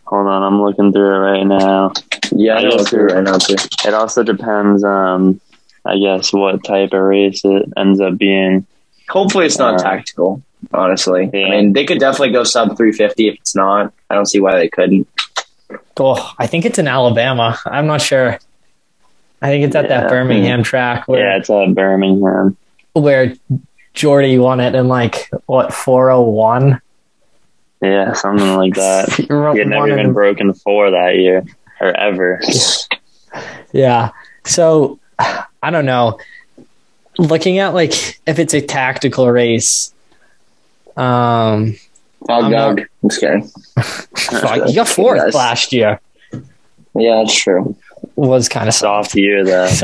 [SPEAKER 2] hold on, I'm looking through it right now.
[SPEAKER 3] yeah, I
[SPEAKER 2] I
[SPEAKER 3] know
[SPEAKER 2] guess
[SPEAKER 3] too right now too.
[SPEAKER 2] It also depends, um, I guess, what type of race it ends up being.
[SPEAKER 3] Hopefully, it's not
[SPEAKER 2] Uh,
[SPEAKER 3] tactical. Honestly,
[SPEAKER 2] yeah.
[SPEAKER 3] I mean, they could definitely go sub three fifty. If it's not, I don't see why they couldn't.
[SPEAKER 1] Oh, I think it's in Alabama. I'm not sure. I think it's at
[SPEAKER 2] Yeah.
[SPEAKER 1] that Birmingham track where
[SPEAKER 2] Yeah, it's at Birmingham.
[SPEAKER 1] where Geordie won it in like what 401.
[SPEAKER 2] Yeah, something like that.
[SPEAKER 1] He
[SPEAKER 2] had never
[SPEAKER 1] won
[SPEAKER 2] even
[SPEAKER 1] in-
[SPEAKER 2] broken four that year or ever.
[SPEAKER 1] Yeah. So I don't know. Looking at like if it's a tactical race, um,
[SPEAKER 3] Fog
[SPEAKER 1] I'm
[SPEAKER 3] dog.
[SPEAKER 1] not-
[SPEAKER 3] I'm just kidding.
[SPEAKER 1] fuck, you got fourth
[SPEAKER 3] Yes.
[SPEAKER 1] last year.
[SPEAKER 3] Yeah, that's true.
[SPEAKER 1] Was kind of
[SPEAKER 2] Soft year though.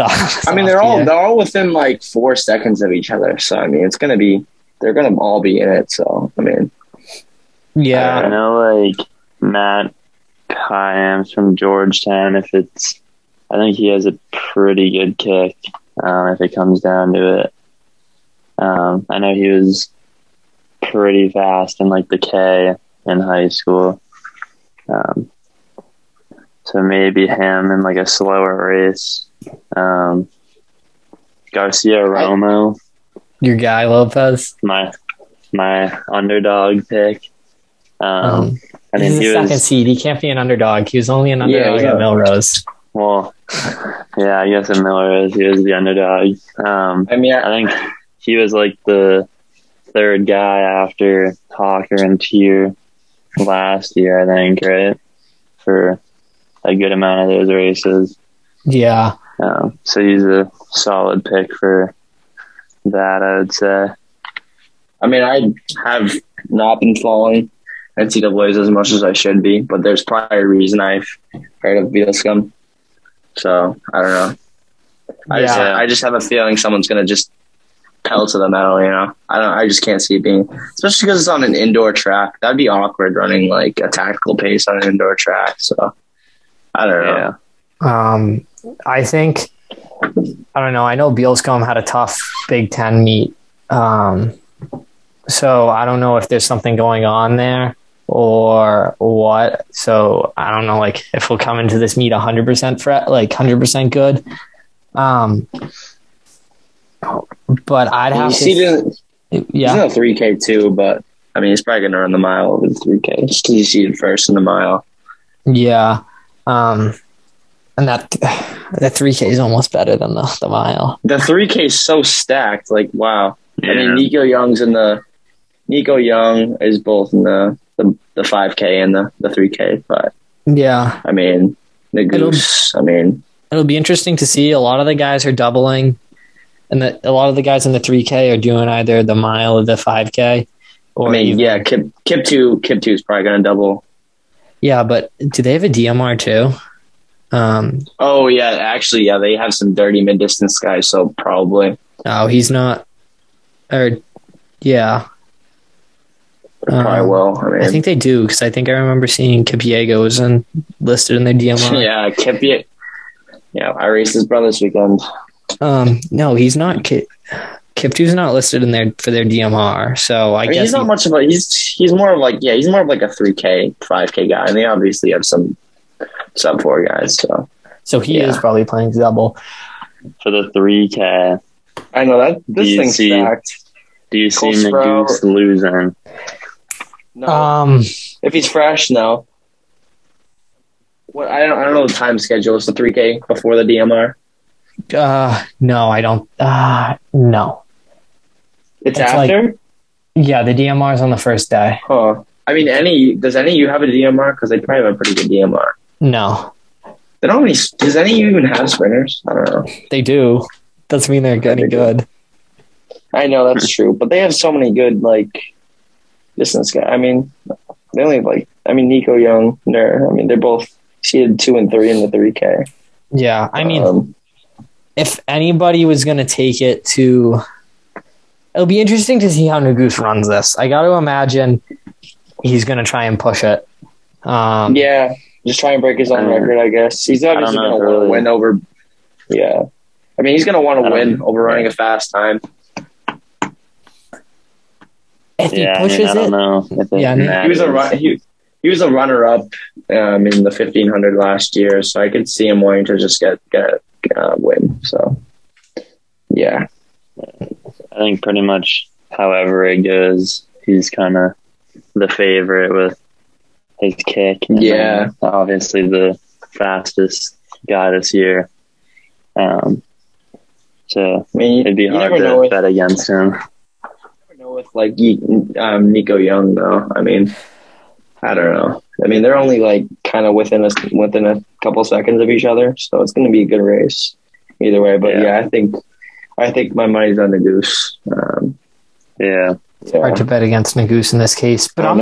[SPEAKER 3] I mean, they're all they're all within like four seconds of each other. So I mean, it's gonna be they're gonna all be in it. So I mean,
[SPEAKER 1] yeah, I
[SPEAKER 2] know, like Matt Hyams from Georgetown. If it's, I think he has a pretty good kick. Um, if it comes down to it, um, I know he was pretty fast in like the K in high school. Um, so maybe him in like a slower race. Um, Garcia Romo,
[SPEAKER 1] Your guy Lopez.
[SPEAKER 2] my my underdog pick. Um,
[SPEAKER 1] Um,
[SPEAKER 2] I mean,
[SPEAKER 1] he's
[SPEAKER 2] he
[SPEAKER 1] a second
[SPEAKER 2] was
[SPEAKER 1] seed. He can't be an underdog. He was only an
[SPEAKER 3] Yeah,
[SPEAKER 1] underdog
[SPEAKER 3] yeah.
[SPEAKER 1] at Millrose.
[SPEAKER 2] well, yeah. I guess in Miller is he was the underdog. Um,
[SPEAKER 3] I mean, I,
[SPEAKER 2] I think he was like the third guy after Hocker and Teare last year. I think right for a good amount of those races.
[SPEAKER 1] Yeah.
[SPEAKER 2] Um, so he's a solid pick for that. I would say.
[SPEAKER 3] I mean, I have not been following NCAA's as much as I should be, but there's probably a reason I've heard of Beetle Scum. So I don't know. I just
[SPEAKER 2] Yeah.
[SPEAKER 3] I just have a feeling someone's gonna just pedal to the metal. You know, I don't. I just can't see it being, especially because it's on an indoor track. That'd be awkward running like a tactical pace on an indoor track. So I don't know.
[SPEAKER 2] Yeah.
[SPEAKER 1] Um, I think I don't know. I know Bealscombe had a tough Big Ten meet, um, so I don't know if there's something going on there or what. So I don't know, like if we'll come into this meet 100 percent fret, like 100 percent good. Um, but I'd
[SPEAKER 3] You
[SPEAKER 1] have
[SPEAKER 3] see,
[SPEAKER 1] to,
[SPEAKER 3] he's
[SPEAKER 1] yeah,
[SPEAKER 3] in a three K too, but I mean, he's probably gonna run the mile over the three K just because he's seated first in the mile.
[SPEAKER 1] yeah. Um, and that that 3K is almost better than the the mile.
[SPEAKER 3] The three K is so stacked. Like, wow. I mean,
[SPEAKER 2] Yeah.
[SPEAKER 3] Nico Young's in the Nico Young is both in the the, the 5K and the, the 3K. But
[SPEAKER 1] Yeah,
[SPEAKER 3] I mean, the
[SPEAKER 1] It'll-
[SPEAKER 3] Goose, I mean,
[SPEAKER 1] it'll be interesting to see. A lot of the guys are doubling, and the, a lot of the guys in the 3K are doing either the mile or the 5K. Or
[SPEAKER 3] I mean,
[SPEAKER 1] even-
[SPEAKER 3] yeah, Kip, Kip 2, Kip 2 is probably going to double.
[SPEAKER 1] yeah. But do they have a DMR too? Um,
[SPEAKER 3] Oh, yeah, actually, yeah, they have some dirty mid distance guys, so probably.
[SPEAKER 1] Oh, he's not. Or yeah,
[SPEAKER 3] Probably
[SPEAKER 1] Um,
[SPEAKER 3] will. I mean,
[SPEAKER 1] I think they do because I think I remember seeing Capiego was in, listed in their DMR.
[SPEAKER 3] yeah, Kip, yeah, Yeah, I raced his brother this weekend.
[SPEAKER 1] Um, no, he's not. Ki- Kiptu's not listed in there for their DMR, so I,
[SPEAKER 3] I mean,
[SPEAKER 1] guess
[SPEAKER 3] he's not
[SPEAKER 1] he-
[SPEAKER 3] much of a he's he's more of like yeah he's more of like a three k five k guy, and they obviously have some sub four guys. So
[SPEAKER 1] so he
[SPEAKER 3] yeah.
[SPEAKER 1] is probably playing double.
[SPEAKER 2] For the 3K,
[SPEAKER 3] I know that this
[SPEAKER 2] you
[SPEAKER 3] thing's
[SPEAKER 2] see-
[SPEAKER 3] stacked.
[SPEAKER 2] do you see
[SPEAKER 3] Cole Sprout-
[SPEAKER 2] Magoo's losing?
[SPEAKER 3] No,
[SPEAKER 1] Um,
[SPEAKER 3] if he's fresh, no. What I don't I don't know the time schedule. It's the three k before the DMR.
[SPEAKER 1] Uh, no, I don't. Uh, no.
[SPEAKER 3] It's,
[SPEAKER 1] It's like-
[SPEAKER 3] after.
[SPEAKER 1] Yeah, the DMR is on the first day.
[SPEAKER 3] huh. I mean, any does any of you have a DMR? Because they probably have a pretty good DMR.
[SPEAKER 1] No,
[SPEAKER 3] They don't any. Does any of you even have sprinters? I don't know.
[SPEAKER 1] they do. Doesn't mean they're any good.
[SPEAKER 3] I know that's true, but they have so many good like distance guys. I mean, they only have, like I mean Nico Young. They're I mean they're both seeded two and three in the three K.
[SPEAKER 1] Yeah, I mean,
[SPEAKER 3] um,
[SPEAKER 1] if anybody was going to take it to, it'll be interesting to see how Nuguse runs this. I got to imagine he's going to try and push it. Um,
[SPEAKER 3] yeah, just try and break his own record. I guess he's obviously going to
[SPEAKER 2] if
[SPEAKER 3] want to
[SPEAKER 2] really-
[SPEAKER 3] win over. Yeah, I mean he's going to want to
[SPEAKER 2] don't-
[SPEAKER 3] win over running a fast time.
[SPEAKER 1] if he
[SPEAKER 2] Yeah, I, mean,
[SPEAKER 1] pushes
[SPEAKER 2] I don't
[SPEAKER 1] it,
[SPEAKER 2] know. If it
[SPEAKER 1] Yeah, I
[SPEAKER 3] He was a run, he, he was a runner up um, in the fifteen hundred last year, so I could see him wanting to just get get uh, win. So yeah,
[SPEAKER 2] I think pretty much however it goes, he's kind of the favorite with his kick. And
[SPEAKER 3] Yeah.
[SPEAKER 2] obviously the fastest guy this year. Um, so
[SPEAKER 3] I mean
[SPEAKER 2] it'd be hard to
[SPEAKER 3] with
[SPEAKER 2] bet against him.
[SPEAKER 3] never know with like um, Nico Young though. I mean, I don't know. I mean, they're only like kind of within a within a couple seconds of each other, so it's going to be a good race either way. But
[SPEAKER 2] Yeah.
[SPEAKER 3] yeah, I think I think my money's on the goose. Um,
[SPEAKER 2] Yeah,
[SPEAKER 3] yeah.
[SPEAKER 1] hard to bet against Nuguse in this case. But I'm,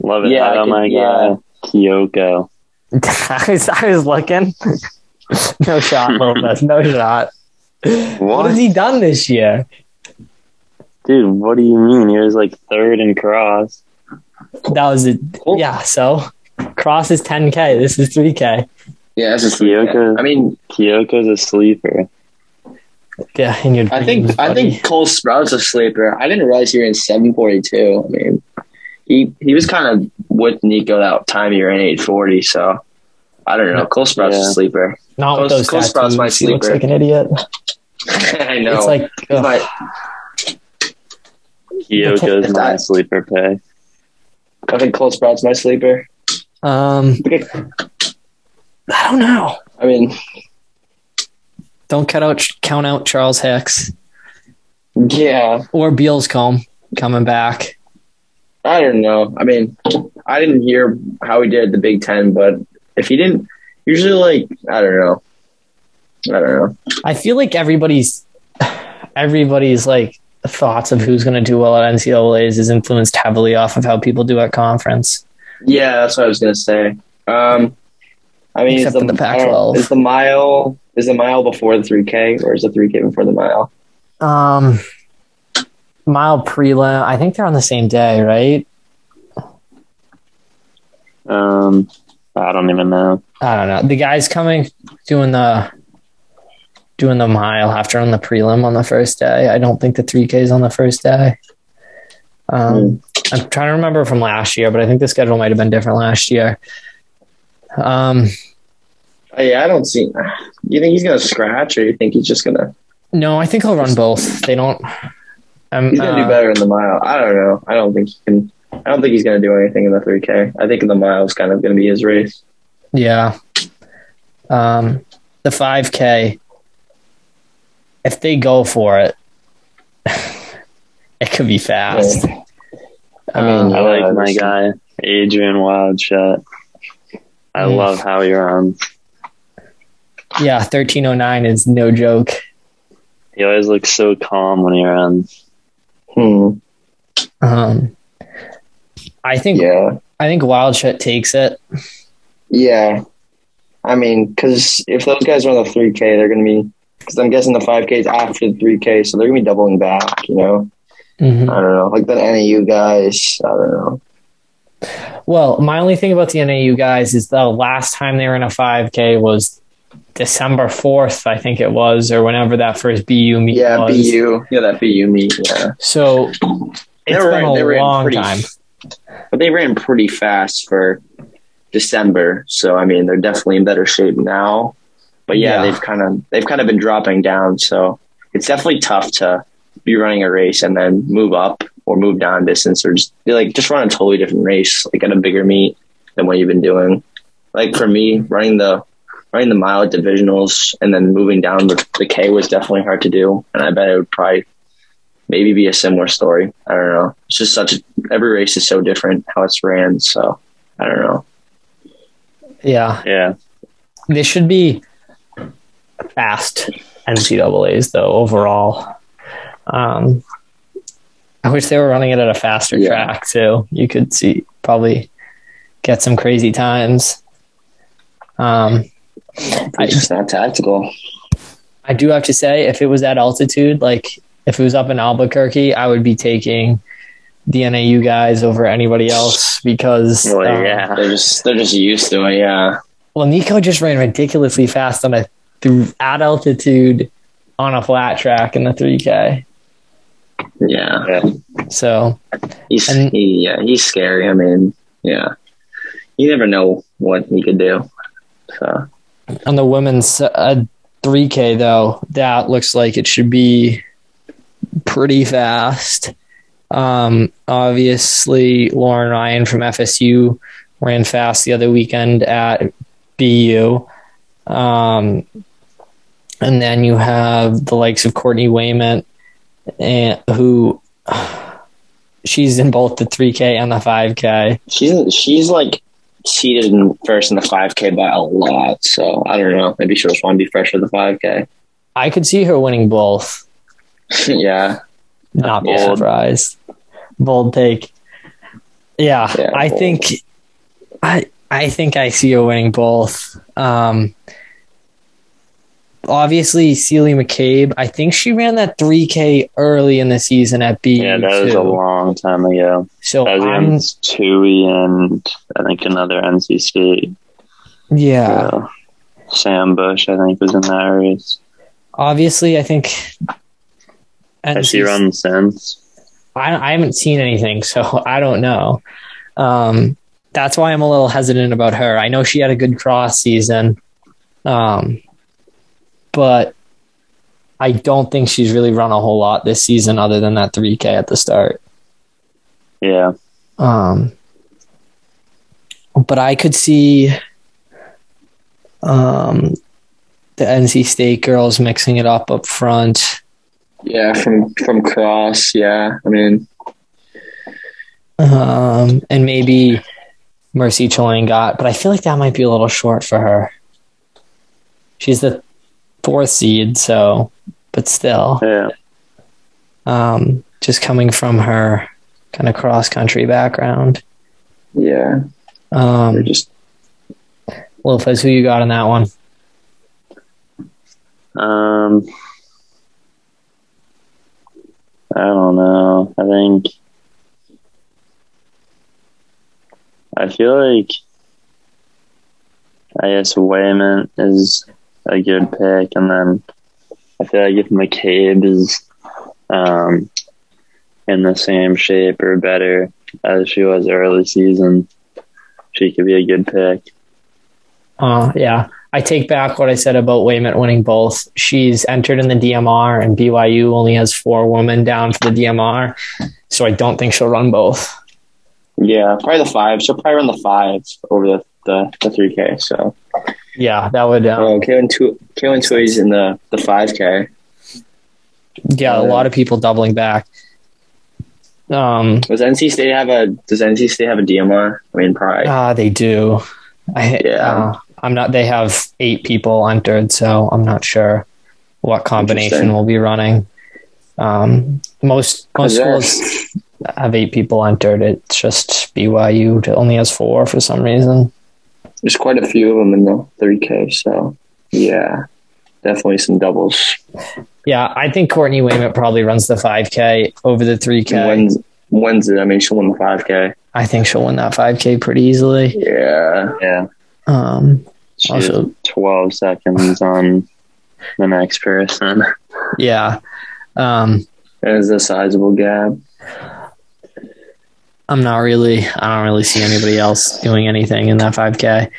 [SPEAKER 2] love it.
[SPEAKER 3] Yeah,
[SPEAKER 2] I
[SPEAKER 3] I
[SPEAKER 2] don't
[SPEAKER 3] could-
[SPEAKER 2] my
[SPEAKER 3] yeah.
[SPEAKER 2] guy Kyoko.
[SPEAKER 1] I was, I was looking. no shot, Lopez. No shot. What
[SPEAKER 2] What?
[SPEAKER 1] has he done this year?
[SPEAKER 2] Dude, what do you mean? He was like third in cross.
[SPEAKER 1] That was it.
[SPEAKER 3] Cool.
[SPEAKER 1] Yeah, so cross is 10K. This is 3K.
[SPEAKER 3] Yeah, that's just
[SPEAKER 2] Kyoko.
[SPEAKER 3] I mean,
[SPEAKER 2] Kyoko's a sleeper.
[SPEAKER 1] Yeah, in your
[SPEAKER 3] I think
[SPEAKER 1] dreams,
[SPEAKER 3] I think Cole Sprout's a sleeper. I didn't realize he was in seven forty two. I mean, he he was kind of with Nico that time he ran eight forty. So I don't know. Cole Sprout's
[SPEAKER 2] Yeah.
[SPEAKER 3] a sleeper.
[SPEAKER 1] not with
[SPEAKER 3] Cole-
[SPEAKER 1] those
[SPEAKER 3] Cole
[SPEAKER 1] tattoos.
[SPEAKER 3] Sprout's my
[SPEAKER 1] he looks like an idiot.
[SPEAKER 3] I know.
[SPEAKER 1] It's like
[SPEAKER 3] He's
[SPEAKER 1] ugh.
[SPEAKER 3] my-
[SPEAKER 2] Kyoko's my sleeper pay.
[SPEAKER 3] I think Cole Sprout's my sleeper.
[SPEAKER 1] um. I don't know.
[SPEAKER 3] I mean,
[SPEAKER 1] Don't cut out count out Charles Hicks
[SPEAKER 3] yeah,
[SPEAKER 1] or Beadlescomb coming back.
[SPEAKER 3] I don't know. I mean, I didn't hear how he did at the Big Ten, but if he didn't, usually like I don't know. I don't know.
[SPEAKER 1] I feel like everybody's everybody's like thoughts of who's going to do well at NCAA's is influenced heavily off of how people do at conference.
[SPEAKER 3] Yeah, that's what I was gonna say. Um, I mean,
[SPEAKER 1] Except
[SPEAKER 3] is
[SPEAKER 1] for the Pac-12.
[SPEAKER 3] is the mile is the mile before the three K or is the three K before the mile?
[SPEAKER 1] Um, mile prelim. I think they're on the same day, right?
[SPEAKER 2] Um, I don't even know.
[SPEAKER 1] I don't know. The guys coming doing the doing the mile after on the prelim on the first day. I don't think the three K is on the first day. Um, I'm trying to remember from last year, but I think the schedule might have been different last year. Um,
[SPEAKER 3] Oh, yeah, I don't see. You think he's gonna scratch, or you think he's just gonna
[SPEAKER 1] no, I think I'll run both. They don't. Um,
[SPEAKER 3] he's gonna
[SPEAKER 1] uh,
[SPEAKER 3] do better in the mile? I don't know. I don't think he can. I don't think he's gonna do anything in the three K. I think in the mile is kind of gonna be his race.
[SPEAKER 1] Yeah. Um, the 5K, if they go for it, it could be fast.
[SPEAKER 3] I mean,
[SPEAKER 1] Um,
[SPEAKER 2] I
[SPEAKER 3] Yeah,
[SPEAKER 2] like my guy Adriaan Wildschutt. I
[SPEAKER 1] Mm.
[SPEAKER 2] love how he runs.
[SPEAKER 1] yeah, 1309 is no joke.
[SPEAKER 2] He always looks so calm when he runs.
[SPEAKER 3] Hmm.
[SPEAKER 1] Um, I think
[SPEAKER 3] Yeah.
[SPEAKER 1] I think Wildschutt takes it.
[SPEAKER 3] Yeah. I mean, because if those guys run the 3K, they're going to be, because I'm guessing the 5K is after the 3K, so they're going to be doubling back, you know?
[SPEAKER 1] Mhm.
[SPEAKER 3] I don't know. Like the NAU guys, I don't know.
[SPEAKER 1] Well, my only thing about the NAU guys is the last time they were in a 5K was December 4th, I think it was, or whenever that first BU meet
[SPEAKER 3] Yeah,
[SPEAKER 1] was.
[SPEAKER 3] BU. Yeah, that BU meet. Yeah,
[SPEAKER 1] So
[SPEAKER 3] They
[SPEAKER 1] it's
[SPEAKER 3] were-
[SPEAKER 1] been
[SPEAKER 3] they were
[SPEAKER 1] a long
[SPEAKER 3] pretty-
[SPEAKER 1] time.
[SPEAKER 3] but they ran pretty fast for December. So I mean, they're definitely in better shape now. But yeah,
[SPEAKER 1] Yeah.
[SPEAKER 3] they've kind of they've kind of been dropping down. So it's definitely tough to be running a race and then move up or move down distance or just like just run a totally different race like at a bigger meet than what you've been doing. Like for me, running the running the mile at divisionals and then moving down the, the K was definitely hard to do, and I bet it would probably maybe be a similar story. I don't know. It's just such a, every race is so different how it's ran. So I don't know.
[SPEAKER 1] Yeah.
[SPEAKER 2] Yeah.
[SPEAKER 1] They should be fast NCAAs though overall. Um, I wish they were running it at a faster
[SPEAKER 3] Yeah.
[SPEAKER 1] track too. You could see probably get some crazy times. Um, I-
[SPEAKER 3] It's just not tactical.
[SPEAKER 1] I do have to say, if it was at altitude, like if it was up in Albuquerque, I would be taking the NAU guys over anybody else because
[SPEAKER 2] Well,
[SPEAKER 1] um,
[SPEAKER 2] yeah.
[SPEAKER 3] They're just they're just used to it. Yeah.
[SPEAKER 1] Well, Nico just ran ridiculously fast on a th- at altitude on a flat track in the 3K.
[SPEAKER 3] Yeah.
[SPEAKER 2] Yeah.
[SPEAKER 1] So
[SPEAKER 3] He's
[SPEAKER 1] And-
[SPEAKER 3] he, yeah he's scary. I mean yeah. You never know what he could do. So
[SPEAKER 1] on the women's uh, 3K though, that looks like it should be pretty fast. Um, obviously, Lauren Ryan from FSU ran fast the other weekend at BU. Um, and then you have the likes of Courtney Wayment, and who she's in both the 3K and the 5K.
[SPEAKER 3] she's she's like seated in first in the five K by a lot. So I don't know. Maybe she'll just want to be fresh for the five K.
[SPEAKER 1] I could see her winning both.
[SPEAKER 3] yeah.
[SPEAKER 1] not be
[SPEAKER 2] Bold.
[SPEAKER 1] surprised. Bold take. Yeah,
[SPEAKER 3] Yeah,
[SPEAKER 1] I
[SPEAKER 3] bold.
[SPEAKER 1] think I I think I see her winning both. Um obviously Celia McCabe, I think she ran that 3K early in the season at BU.
[SPEAKER 2] Yeah, that was a long time ago.
[SPEAKER 1] So
[SPEAKER 2] That was
[SPEAKER 1] I'm
[SPEAKER 2] Tuohy and I think another NC State.
[SPEAKER 1] yeah.
[SPEAKER 2] Uh, Sam Bush, I think, was in that race.
[SPEAKER 1] Obviously I think
[SPEAKER 2] Has she
[SPEAKER 1] NC
[SPEAKER 2] run since?
[SPEAKER 1] I, I haven't seen anything, so I don't know. Um, that's why I'm a little hesitant about her. I know she had a good cross season, um, but I don't think she's really run a whole lot this season other than that 3K at the start.
[SPEAKER 2] Yeah.
[SPEAKER 1] Um, but I could see um, the NC State girls mixing it up up front.
[SPEAKER 3] Yeah, from from cross, yeah. I mean
[SPEAKER 1] um, and maybe Mercy got, but I feel like that might be a little short for her. She's the fourth seed, so but still,
[SPEAKER 2] Yeah.
[SPEAKER 1] um, just coming from her kind of cross country background.
[SPEAKER 3] yeah. They're
[SPEAKER 1] Um,
[SPEAKER 3] just
[SPEAKER 1] Lopez, who you got on that one?
[SPEAKER 2] Um, I don't know. I think I feel like I guess Wayment is a good pick, and then I feel like if McCabe is um in the same shape or better as she was early season, she could be a good pick.
[SPEAKER 1] Uh, yeah, I take back what I said about Wayment winning both. She's entered in the DMR, and BYU only has four women down for the DMR, so I don't think she'll run both.
[SPEAKER 3] yeah, probably the five. She'll probably run the five over the the, the three K. So
[SPEAKER 1] Yeah, that would. Um,
[SPEAKER 3] oh, Kaylin Tu Kaylin Tuohy's in the the five K.
[SPEAKER 1] yeah, a lot of people doubling back. Um,
[SPEAKER 3] Does NC State have a Does NC State have a DMR? I mean, probably.
[SPEAKER 1] ah, they do. I,
[SPEAKER 3] Yeah.
[SPEAKER 1] uh, I'm not. They have eight people entered, so I'm not sure what combination we'll be running. Um, most most schools have eight people entered. It's just BYU only has four for some reason.
[SPEAKER 3] There's quite a few of them in the three K. So yeah, definitely some doubles.
[SPEAKER 1] Yeah, I think Courtney Wayment probably runs the 5K over the 3K.
[SPEAKER 3] When's when's it? I mean, she'll win the five K.
[SPEAKER 1] I think she'll win that 5K pretty easily.
[SPEAKER 3] Yeah,
[SPEAKER 2] Yeah.
[SPEAKER 1] Um, Also,
[SPEAKER 2] twelve seconds on the next person.
[SPEAKER 1] yeah. Um,
[SPEAKER 3] That is a sizable gap.
[SPEAKER 1] I'm not really. I don't really see anybody else doing anything in that 5K.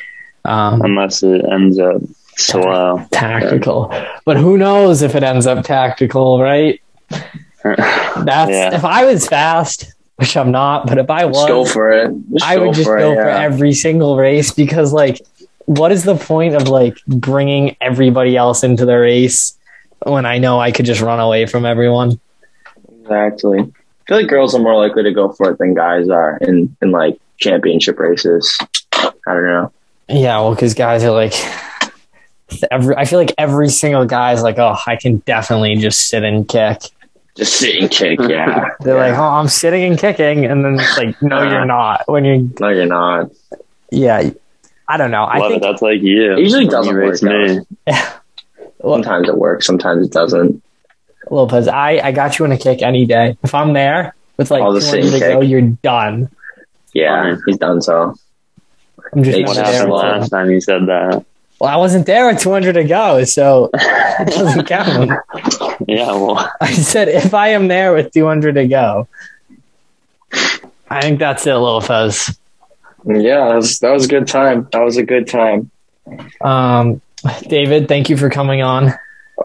[SPEAKER 1] Um,
[SPEAKER 2] Unless it ends up slow.
[SPEAKER 1] tactical, but who knows if it ends up tactical, right? That's
[SPEAKER 2] Yeah.
[SPEAKER 1] if I was fast, which I'm not, but if I was,
[SPEAKER 3] Just go for it. Just
[SPEAKER 1] I would just
[SPEAKER 3] for
[SPEAKER 1] go
[SPEAKER 3] it,
[SPEAKER 1] for
[SPEAKER 3] yeah.
[SPEAKER 1] every single race because, like, what is the point of like bringing everybody else into the race when I know I could just run away from everyone?
[SPEAKER 3] Exactly. I feel like girls are more likely to go for it than guys are in, in like championship races. I don't know.
[SPEAKER 1] Yeah, well, because guys are like, every I feel like every single guy is like, oh, I can definitely just sit and kick.
[SPEAKER 3] Just sit and kick, yeah.
[SPEAKER 1] They're like, oh, I'm sitting and kicking, and then it's like, no, you're uh-huh. not. When you,
[SPEAKER 3] no, you're not.
[SPEAKER 1] yeah, I don't know. I
[SPEAKER 2] Love it.
[SPEAKER 1] think
[SPEAKER 2] That's like you.
[SPEAKER 3] It usually doesn't
[SPEAKER 2] you race
[SPEAKER 3] work
[SPEAKER 2] me.
[SPEAKER 1] well,
[SPEAKER 3] Sometimes it works, sometimes it doesn't.
[SPEAKER 1] Lopez, I I got you in a kick any day. If I'm there with like
[SPEAKER 3] I'll just
[SPEAKER 1] 200 to
[SPEAKER 3] and
[SPEAKER 1] go, you're done.
[SPEAKER 3] Yeah, he's done so.
[SPEAKER 1] I'm just
[SPEAKER 3] Hey,
[SPEAKER 1] not
[SPEAKER 3] Just
[SPEAKER 1] there.
[SPEAKER 2] happened last time you said that?
[SPEAKER 1] Well, I wasn't there with 200 to go, so it doesn't count.
[SPEAKER 2] Yeah, well,
[SPEAKER 1] I said if I am there with 200 to go. I think that's it, Lopez.
[SPEAKER 3] Yeah, that was, that was a good time. That was a good time.
[SPEAKER 1] Um, David, thank you for coming on.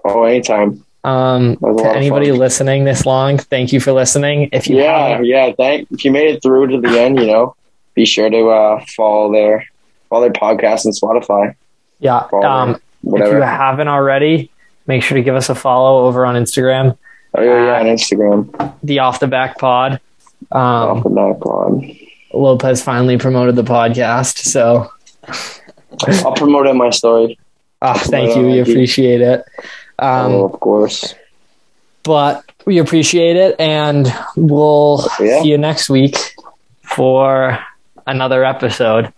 [SPEAKER 3] Oh, anytime.
[SPEAKER 1] Um, to anybody listening this long, thank you for listening. If you
[SPEAKER 3] Yeah,
[SPEAKER 1] haven't-
[SPEAKER 3] yeah. Thank if you made it through to the end, you know, be sure to uh, follow their follow their podcast and Spotify,
[SPEAKER 1] yeah, um, if you haven't already, make sure to give us a follow over on Instagram,
[SPEAKER 3] oh yeah, yeah, on Instagram.
[SPEAKER 1] the Off the Back Pod.
[SPEAKER 3] off
[SPEAKER 1] Um,
[SPEAKER 3] the back pod.
[SPEAKER 1] Lopez finally promoted the podcast, so
[SPEAKER 3] I'll promote it in my story.
[SPEAKER 1] ah, thank you. We appreciate it. Um,
[SPEAKER 3] oh, of course.
[SPEAKER 1] but we appreciate it and we'll
[SPEAKER 3] Yeah.
[SPEAKER 1] see you next week for another episode